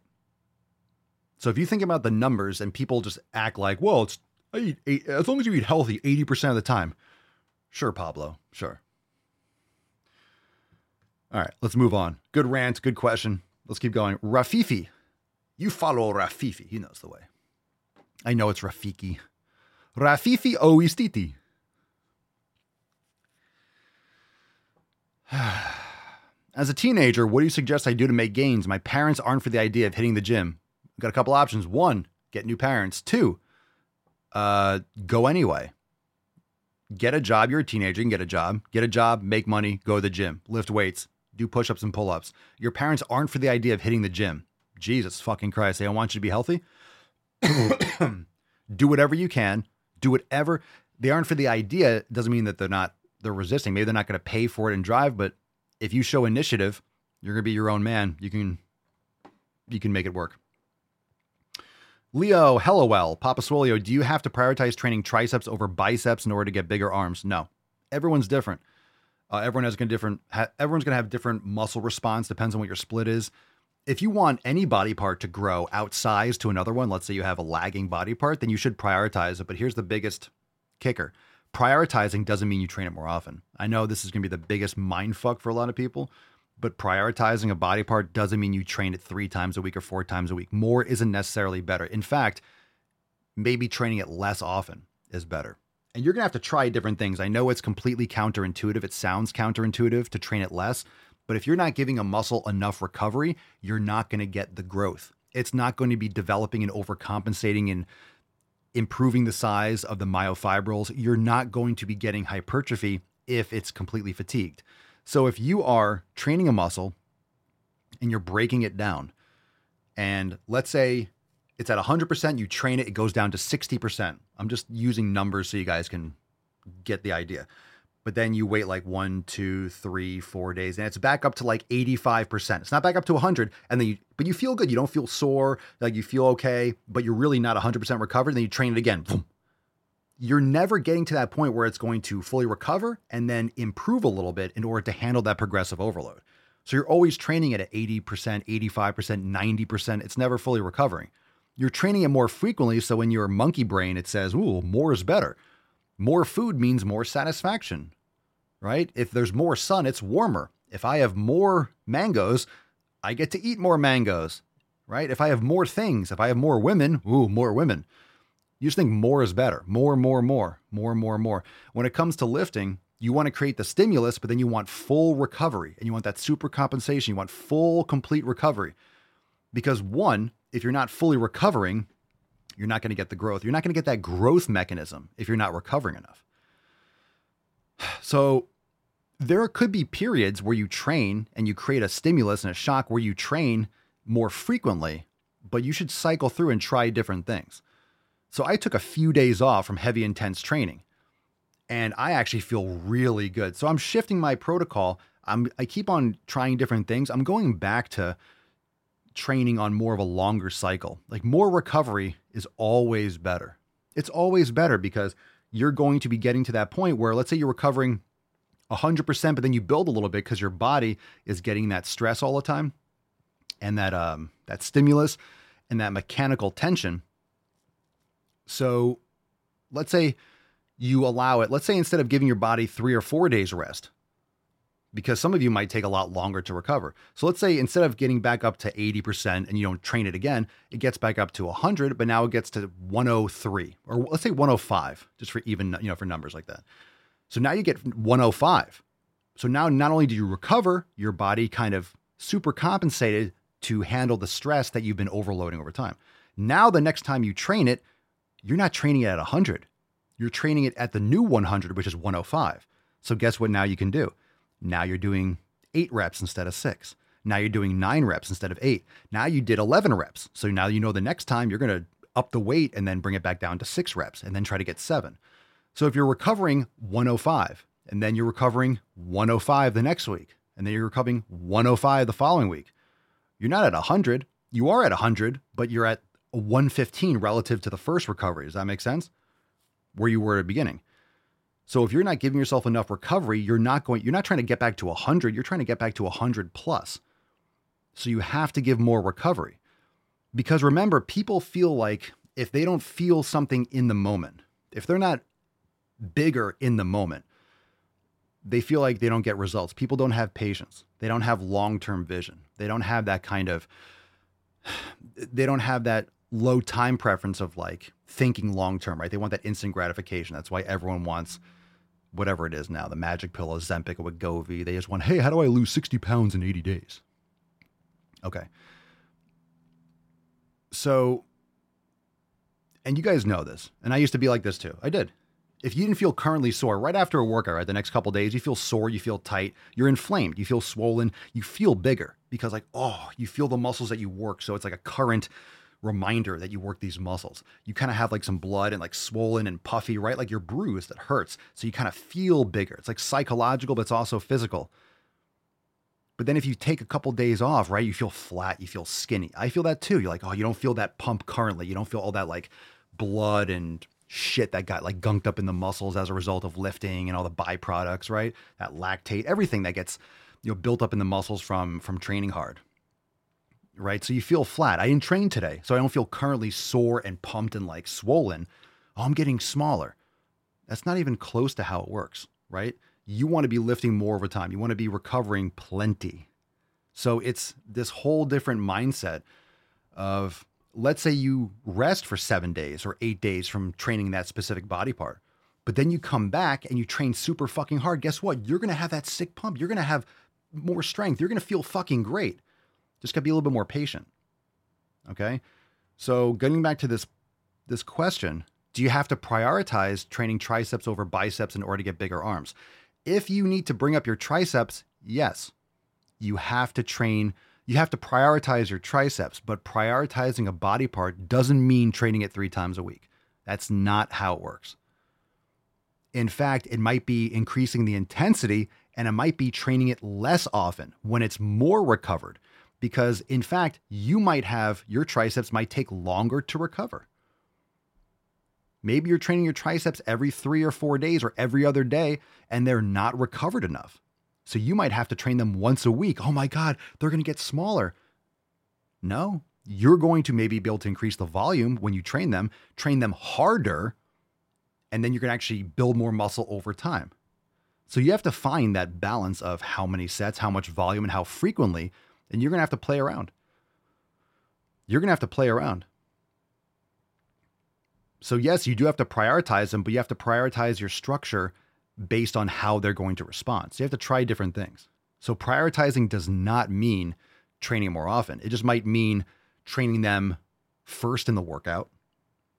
So if you think about the numbers and people just act like, well, it's eat eight, as long as you eat healthy 80% of the time. Sure, Pablo. Sure. All right, let's move on. Good rant, good question. Let's keep going. Rafifi. You follow Rafifi. He knows the way. I know it's Rafiki. Rafifi Oistiti. As a teenager, what do you suggest I do to make gains? My parents aren't for the idea of hitting the gym. I've got a couple options. One, get new parents. Two, uh, go anyway. Get a job. You're a teenager. You can get a job. Get a job, make money, go to the gym, lift weights, do push ups and pull ups. Your parents aren't for the idea of hitting the gym. Jesus fucking Christ. They don't want you to be healthy. do whatever you can. Do whatever. They aren't for the idea. Doesn't mean that they're not, they're resisting. Maybe they're not going to pay for it and drive, but if you show initiative, you're going to be your own man. You can, you can make it work. Leo hello well, Papa Swolio, do you have to prioritize training triceps over biceps in order to get bigger arms? No. Everyone's different. Uh, everyone has going different. Ha- everyone's going to have different muscle response. Depends on what your split is. If you want any body part to grow outsize to another one, let's say you have a lagging body part, then you should prioritize it. But here's the biggest kicker: prioritizing doesn't mean you train it more often. I know this is going to be the biggest mind fuck for a lot of people, but prioritizing a body part doesn't mean you train it three times a week or four times a week. More isn't necessarily better. In fact, maybe training it less often is better. And you're going to have to try different things. I know it's completely counterintuitive. It sounds counterintuitive to train it less, but if you're not giving a muscle enough recovery, you're not going to get the growth. It's not going to be developing and overcompensating and improving the size of the myofibrils. You're not going to be getting hypertrophy if it's completely fatigued. So if you are training a muscle and you're breaking it down, and let's say it's at 100%, you train it, it goes down to 60%. I'm just using numbers so you guys can get the idea. But then you wait like one, two, three, four days, and it's back up to like 85%. It's not back up to 100, and then you, but you feel good. You don't feel sore, like you feel okay, but you're really not 100% recovered. And then you train it again. Boom. You're never getting to that point where it's going to fully recover and then improve a little bit in order to handle that progressive overload. So you're always training it at 80%, 85%, 90%. It's never fully recovering you're training it more frequently. So in your monkey brain, it says, ooh, more is better. More food means more satisfaction, right? If there's more sun, it's warmer. If I have more mangoes, I get to eat more mangoes, right? If I have more things, if I have more women, ooh, more women. You just think more is better. More, more, more, more, more, more. When it comes to lifting, you want to create the stimulus, but then you want full recovery and you want that super compensation. You want full, complete recovery. Because one, if you're not fully recovering, you're not going to get the growth. You're not going to get that growth mechanism if you're not recovering enough. So there could be periods where you train and you create a stimulus and a shock where you train more frequently, but you should cycle through and try different things. So I took a few days off from heavy intense training and I actually feel really good. So I'm shifting my protocol. I'm I keep on trying different things. I'm going back to training on more of a longer cycle. Like more recovery is always better. It's always better because you're going to be getting to that point where, let's say you're recovering 100%, but then you build a little bit because your body is getting that stress all the time and that, um, that stimulus and that mechanical tension. So let's say you allow it, let's say instead of giving your body three or four days rest, because some of you might take a lot longer to recover. So let's say instead of getting back up to 80% and you don't train it again, it gets back up to 100, but now it gets to 103 or let's say 105 just for even, you know, for numbers like that. So now you get 105. So now not only do you recover, your body kind of super compensated to handle the stress that you've been overloading over time. Now the next time you train it, you're not training it at 100. You're training it at the new 100, which is 105. So guess what now you can do? Now you're doing eight reps instead of six. Now you're doing nine reps instead of eight. Now you did 11 reps. So now you know the next time you're going to up the weight and then bring it back down to six reps and then try to get seven. So if you're recovering 105 and then you're recovering 105 the next week and then you're recovering 105 the following week, you're not at 100. You are at 100, but you're at 115 relative to the first recovery. Does that make sense? Where you were at the beginning. So if you're not giving yourself enough recovery, you're not going you're not trying to get back to 100, you're trying to get back to 100 plus. So you have to give more recovery. Because remember, people feel like if they don't feel something in the moment, if they're not bigger in the moment, they feel like they don't get results. People don't have patience. They don't have long-term vision. They don't have that kind of they don't have that low time preference of like thinking long term, right? They want that instant gratification. That's why everyone wants whatever it is now, the magic pill, Ozempic, Wegovy. They just want, hey, how do I lose 60 pounds in 80 days? Okay. So, and you guys know this, and I used to be like this too. I did. If you didn't feel currently sore right after a workout, right, the next couple days, you feel sore, you feel tight, you're inflamed, you feel swollen, you feel bigger because, like, oh, you feel the muscles that you work. So it's like a current reminder that you work these muscles. You kind of have like some blood and like swollen and puffy, right? Like you're bruised, it hurts. So you kind of feel bigger. It's like psychological, but it's also physical. But then if you take a couple days off, right, you feel flat, you feel skinny. I feel that too. You're like, oh, you don't feel that pump currently. You don't feel all that like blood and shit that got like gunked up in the muscles as a result of lifting and all the byproducts, right? That lactate, everything that gets you know built up in the muscles from from training hard. Right? So you feel flat. I didn't train today, so I don't feel currently sore and pumped and like swollen. Oh, I'm getting smaller. That's not even close to how it works, right? You want to be lifting more over time. You want to be recovering plenty. So it's this whole different mindset of let's say you rest for seven days or eight days from training that specific body part, but then you come back and you train super fucking hard. Guess what? You're going to have that sick pump. You're going to have more strength. You're going to feel fucking great. Just got to be a little bit more patient. Okay. So getting back to this, this question, do you have to prioritize training triceps over biceps in order to get bigger arms? If you need to bring up your triceps, yes, you have to train you have to prioritize your triceps, but prioritizing a body part doesn't mean training it three times a week. That's not how it works. In fact, it might be increasing the intensity and it might be training it less often when it's more recovered. Because in fact, you might have your triceps might take longer to recover. Maybe you're training your triceps every three or four days or every other day and they're not recovered enough. So you might have to train them once a week. Oh my God, they're going to get smaller. No, you're going to maybe be able to increase the volume when you train them, train them harder, and then you're going to actually build more muscle over time. So you have to find that balance of how many sets, how much volume, and how frequently, and you're going to have to play around. You're going to have to play around. So, yes, you do have to prioritize them, but you have to prioritize your structure based on how they're going to respond. So you have to try different things. So prioritizing does not mean training more often. It just might mean training them first in the workout.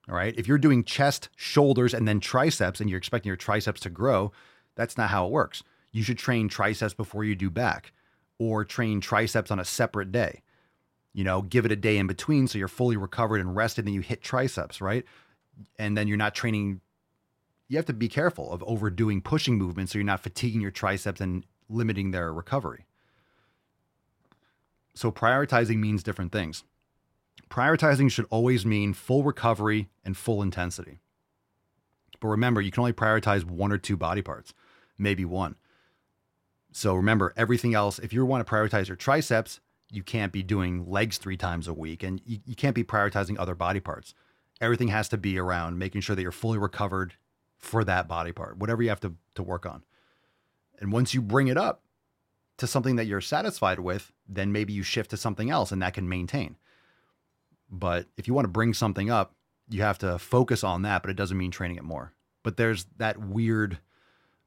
All right. If you're doing chest, shoulders, and then triceps, and you're expecting your triceps to grow, that's not how it works. You should train triceps before you do back or train triceps on a separate day. You know, give it a day in between so you're fully recovered and rested, and you hit triceps, right? And then you're not training you have to be careful of overdoing pushing movements so you're not fatiguing your triceps and limiting their recovery. So, prioritizing means different things. Prioritizing should always mean full recovery and full intensity. But remember, you can only prioritize one or two body parts, maybe one. So, remember, everything else, if you want to prioritize your triceps, you can't be doing legs three times a week and you, you can't be prioritizing other body parts. Everything has to be around making sure that you're fully recovered for that body part, whatever you have to, to work on. And once you bring it up to something that you're satisfied with, then maybe you shift to something else and that can maintain. But if you want to bring something up, you have to focus on that, but it doesn't mean training it more. But there's that weird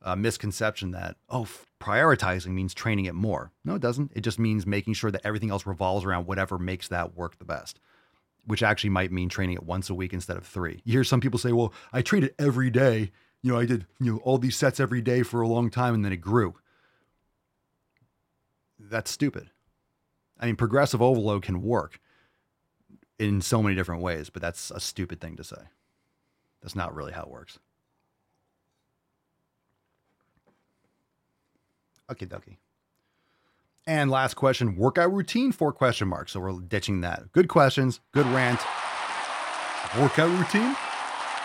uh, misconception that, oh, prioritizing means training it more. No, it doesn't. It just means making sure that everything else revolves around whatever makes that work the best which actually might mean training it once a week instead of three. You hear some people say, well, I trained it every day. You know, I did, you know, all these sets every day for a long time and then it grew. That's stupid. I mean, progressive overload can work in so many different ways, but that's a stupid thing to say. That's not really how it works. Okay, dokie. And last question, workout routine, four question marks. So we're ditching that. Good questions, good rant. Workout routine?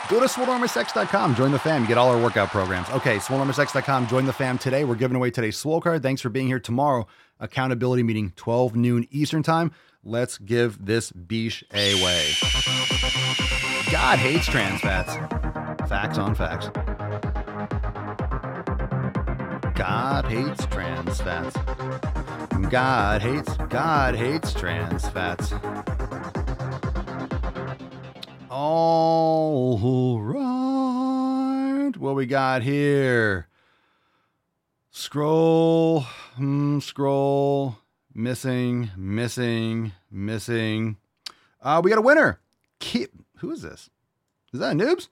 Go to swolenormousx.com, join the fam. You get all our workout programs. Okay, swolenormousx.com, join the fam today. We're giving away today's swole card. Thanks for being here tomorrow. Accountability meeting, 12 noon Eastern time. Let's give this beesh away. God hates trans fats. Facts on facts. God hates trans fats. God hates, God hates trans fats. All right. What we got here? Scroll, mm, scroll, missing, missing, missing. Uh, we got a winner. Kib. Who is this? Is that Noobs?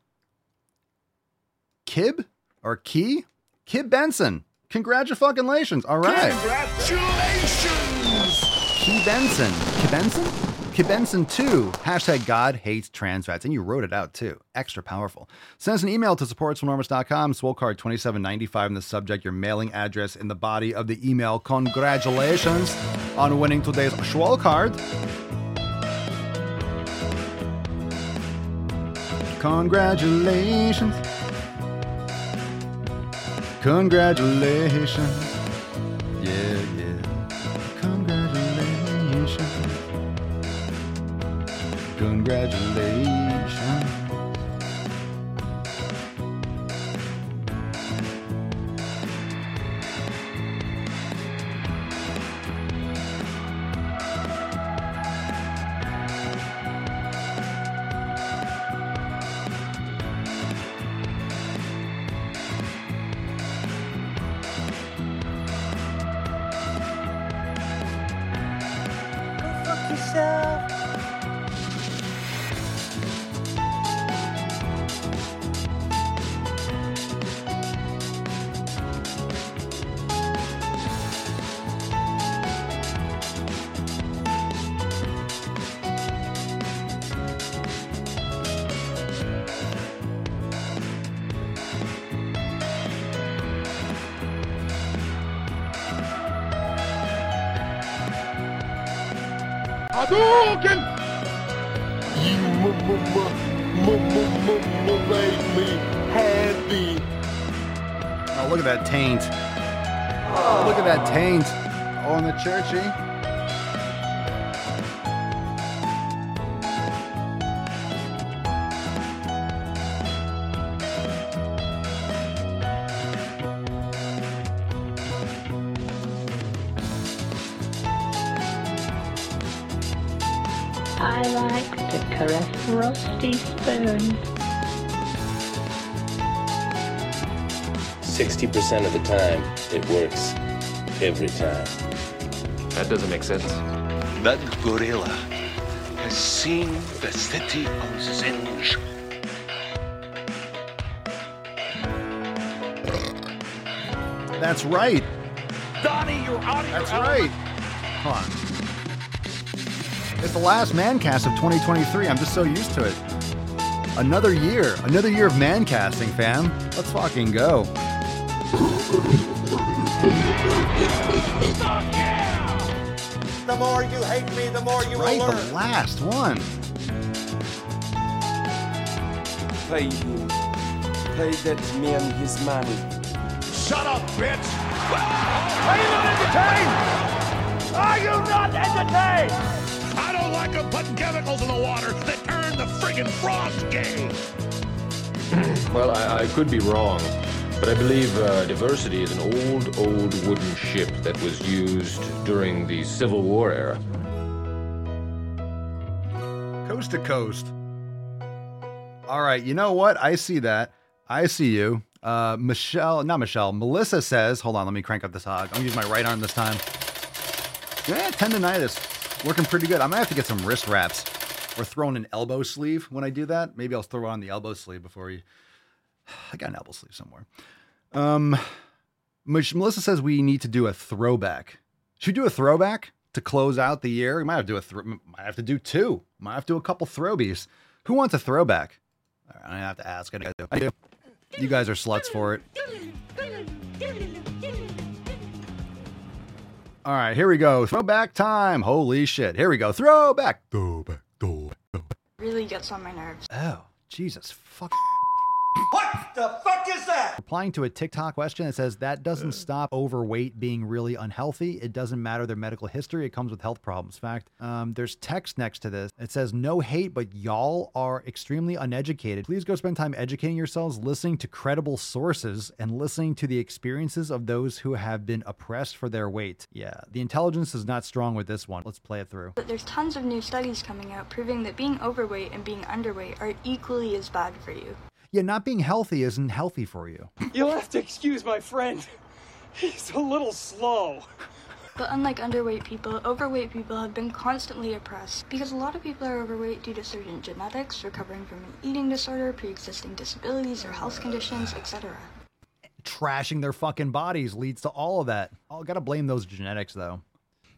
Kib or Key? Kib Benson. Congratulations. All right. Congratulations. Kibenson. Kibenson? Kibenson2, hashtag God hates trans fats. And you wrote it out too. Extra powerful. Send us an email to supportsnormous.com, card 2795 in the subject, your mailing address in the body of the email. Congratulations on winning today's swole card. Congratulations. Congratulations. Yeah, yeah. Congratulations. Congratulations. Me happy. Oh, look at that taint. Oh, look at that taint. In the churchy. I eh? 60% of the time, it works every time. That doesn't make sense. That gorilla has seen the city of Zinj. That's right. Donnie, you're out of That's your right. Hold on. It's the last Mancast of 2023. I'm just so used to it. Another year. Another year of Mancasting, fam. Let's fucking go. The more you hate me, the more you Right, will learn. the last one. Pay him. Pay that man his money. Shut up, bitch! Are you not entertained? Are you not entertained? I don't like them putting chemicals in the water that turn the friggin' frogs gay. Well, I, I could be wrong, but I believe uh, diversity is an old, old wooden ship that was used during the Civil War era. Coast to coast. All right, you know what? I see that. I see you. Uh, Michelle, not Michelle, Melissa says, hold on, let me crank up this hog. I'm gonna use my right arm this time. Yeah, tendonitis. Working pretty good. I might have to get some wrist wraps or throw in an elbow sleeve when I do that. Maybe I'll throw on the elbow sleeve before you. I got an elbow sleeve somewhere. Um, Melissa says we need to do a throwback. Should we do a throwback to close out the year? We might have to do a thro- might have to do two. Might have to do a couple throwbies. Who wants a throwback? All right, I have to ask. I do. I do. You guys are sluts for it. All right, here we go. Throwback time. Holy shit. Here we go. Throwback. Throwback. Throwback. Really gets on my nerves. Oh, Jesus. Fuck. What the fuck is that? Replying to a TikTok question that says that doesn't stop overweight being really unhealthy. It doesn't matter their medical history. It comes with health problems. Fact. Um, there's text next to this. It says no hate, but y'all are extremely uneducated. Please go spend time educating yourselves, listening to credible sources, and listening to the experiences of those who have been oppressed for their weight. Yeah, the intelligence is not strong with this one. Let's play it through. But there's tons of new studies coming out proving that being overweight and being underweight are equally as bad for you. Yeah, not being healthy isn't healthy for you. You'll have to excuse my friend. He's a little slow. But unlike underweight people, overweight people have been constantly oppressed because a lot of people are overweight due to certain genetics, recovering from an eating disorder, pre-existing disabilities or health conditions, etc. Trashing their fucking bodies leads to all of that. Oh, gotta blame those genetics though.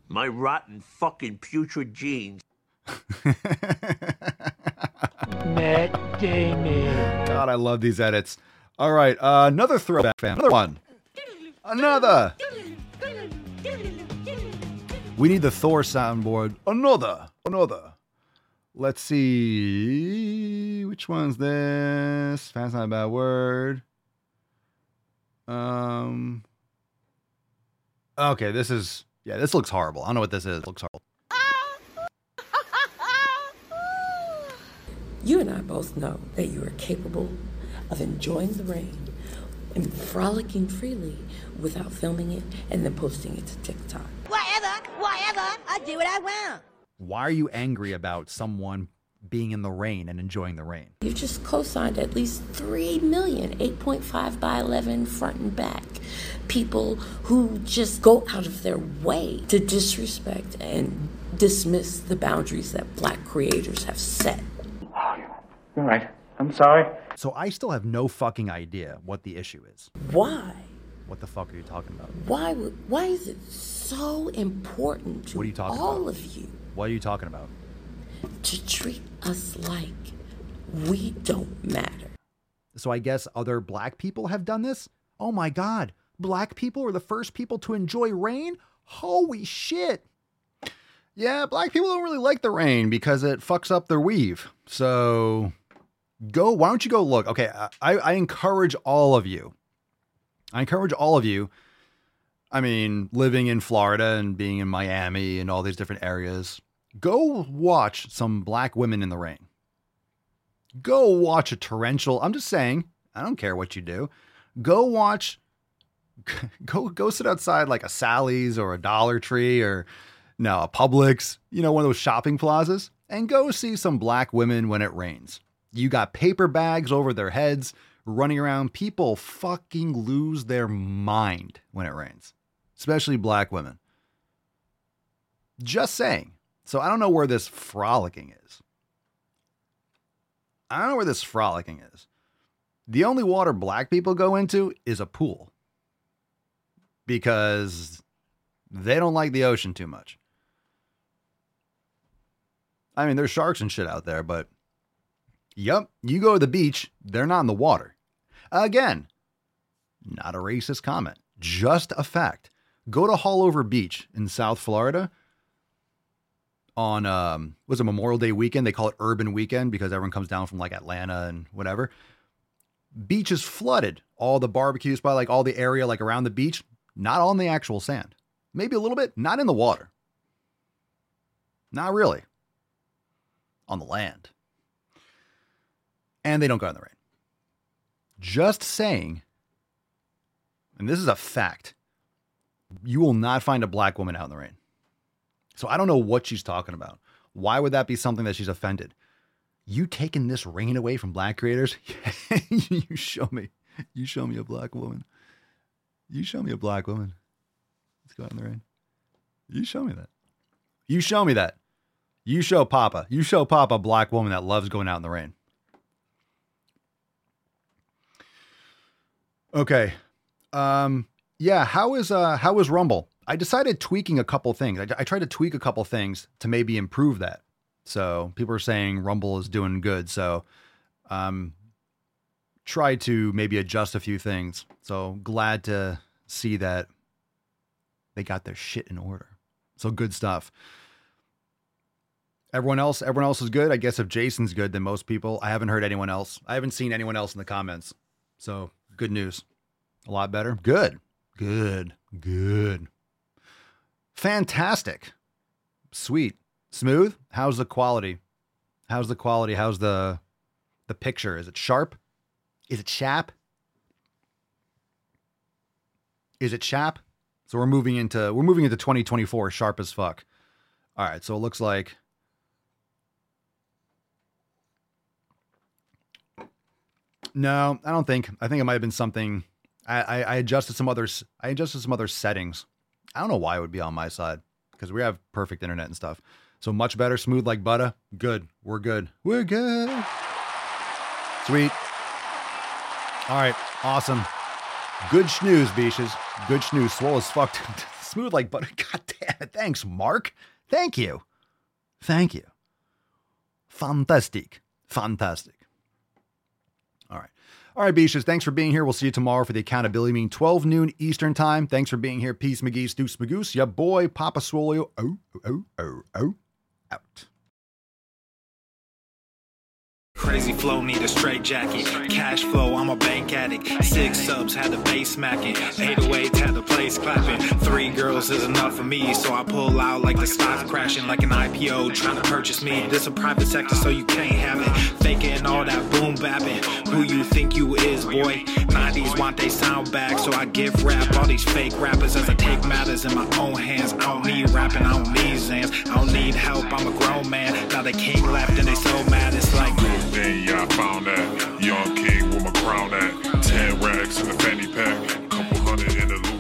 My rotten fucking putrid genes. Matt Damon. God, I love these edits. All right, uh, another throwback fan. Another one. Another. We need the Thor soundboard. Another. Another. Let's see. Which one's this? Fast not a bad word. Um. Okay, this is. Yeah, this looks horrible. I don't know what this is. It looks horrible. You and I both know that you are capable of enjoying the rain and frolicking freely without filming it and then posting it to TikTok. Whatever, whatever, I do what I want. Why are you angry about someone being in the rain and enjoying the rain? You've just co-signed at least 3 million, 8.5 by 11 front and back. People who just go out of their way to disrespect and dismiss the boundaries that black creators have set. You're right. I'm sorry. So I still have no fucking idea what the issue is. Why? What the fuck are you talking about? Why would, why is it so important to What are you talking all about? of you What are you talking about? to treat us like we don't matter? So I guess other black people have done this? Oh my god. Black people were the first people to enjoy rain? Holy shit. Yeah, black people don't really like the rain because it fucks up their weave. So go, why don't you go look? Okay, I, I encourage all of you. I encourage all of you. I mean, living in Florida and being in Miami and all these different areas, go watch some black women in the rain. Go watch a torrential. I'm just saying, I don't care what you do. Go watch go go sit outside like a Sally's or a Dollar Tree or no, a Publix, you know, one of those shopping plazas and go see some black women when it rains. You got paper bags over their heads running around. People fucking lose their mind when it rains, especially black women. Just saying. So I don't know where this frolicking is. I don't know where this frolicking is. The only water black people go into is a pool because they don't like the ocean too much. I mean, there's sharks and shit out there, but yep, you go to the beach, they're not in the water. Again, not a racist comment, just a fact. Go to Haulover Beach in South Florida on um was it Memorial Day weekend? They call it Urban Weekend because everyone comes down from like Atlanta and whatever. Beach is flooded. All the barbecues by like all the area like around the beach, not on the actual sand. Maybe a little bit, not in the water. Not really. On the land. And they don't go in the rain. Just saying, and this is a fact, you will not find a black woman out in the rain. So I don't know what she's talking about. Why would that be something that she's offended? You taking this rain away from black creators? you show me. You show me a black woman. You show me a black woman. Let's go out in the rain. You show me that. You show me that. You show Papa. You show Papa a black woman that loves going out in the rain. Okay. Um yeah, how is uh how is Rumble? I decided tweaking a couple things. I, I tried to tweak a couple things to maybe improve that. So people are saying Rumble is doing good. So um try to maybe adjust a few things. So glad to see that they got their shit in order. So good stuff. Everyone else, everyone else is good. I guess if Jason's good, then most people. I haven't heard anyone else. I haven't seen anyone else in the comments. So good news. A lot better. Good. Good. Good. Fantastic. Sweet. Smooth. How's the quality? How's the quality? How's the the picture? Is it sharp? Is it sharp? Is it sharp? So we're moving into we're moving into 2024 sharp as fuck. All right, so it looks like No, I don't think. I think it might have been something. I, I, I adjusted some others. I adjusted some other settings. I don't know why it would be on my side because we have perfect internet and stuff. So much better, smooth like butter. Good. We're good. We're good. Sweet. All right. Awesome. Good snooze, beaches. Good snooze. Swole as fuck. smooth like butter. God damn it. Thanks, Mark. Thank you. Thank you. fantastic. Fantastic. All right. Beaches, thanks for being here. We'll see you tomorrow for the accountability meeting, 12 noon Eastern time. Thanks for being here. Peace, McGee, Deuce Magoose, ya boy, Papa Swolio. Oh, oh, oh, oh, out. Crazy flow, need a straight jacket. Cash flow, I'm a bank addict. Six subs, had the bass smacking. 808, had the place clapping. Three girls is enough for me, so I pull out like the stocks crashing, like an IPO trying to purchase me. This a private sector, so you can't have it. Faking all that boom bapping. Who you think you is, boy? 90s want they sound back, so I give rap all these fake rappers as I take matters in my own hands. I don't need rapping, I don't need Zans. I don't need help, I'm a grown man. Now they king left and they so mad. Then yeah, I found that young king with my crown at ten racks in the fanny pack.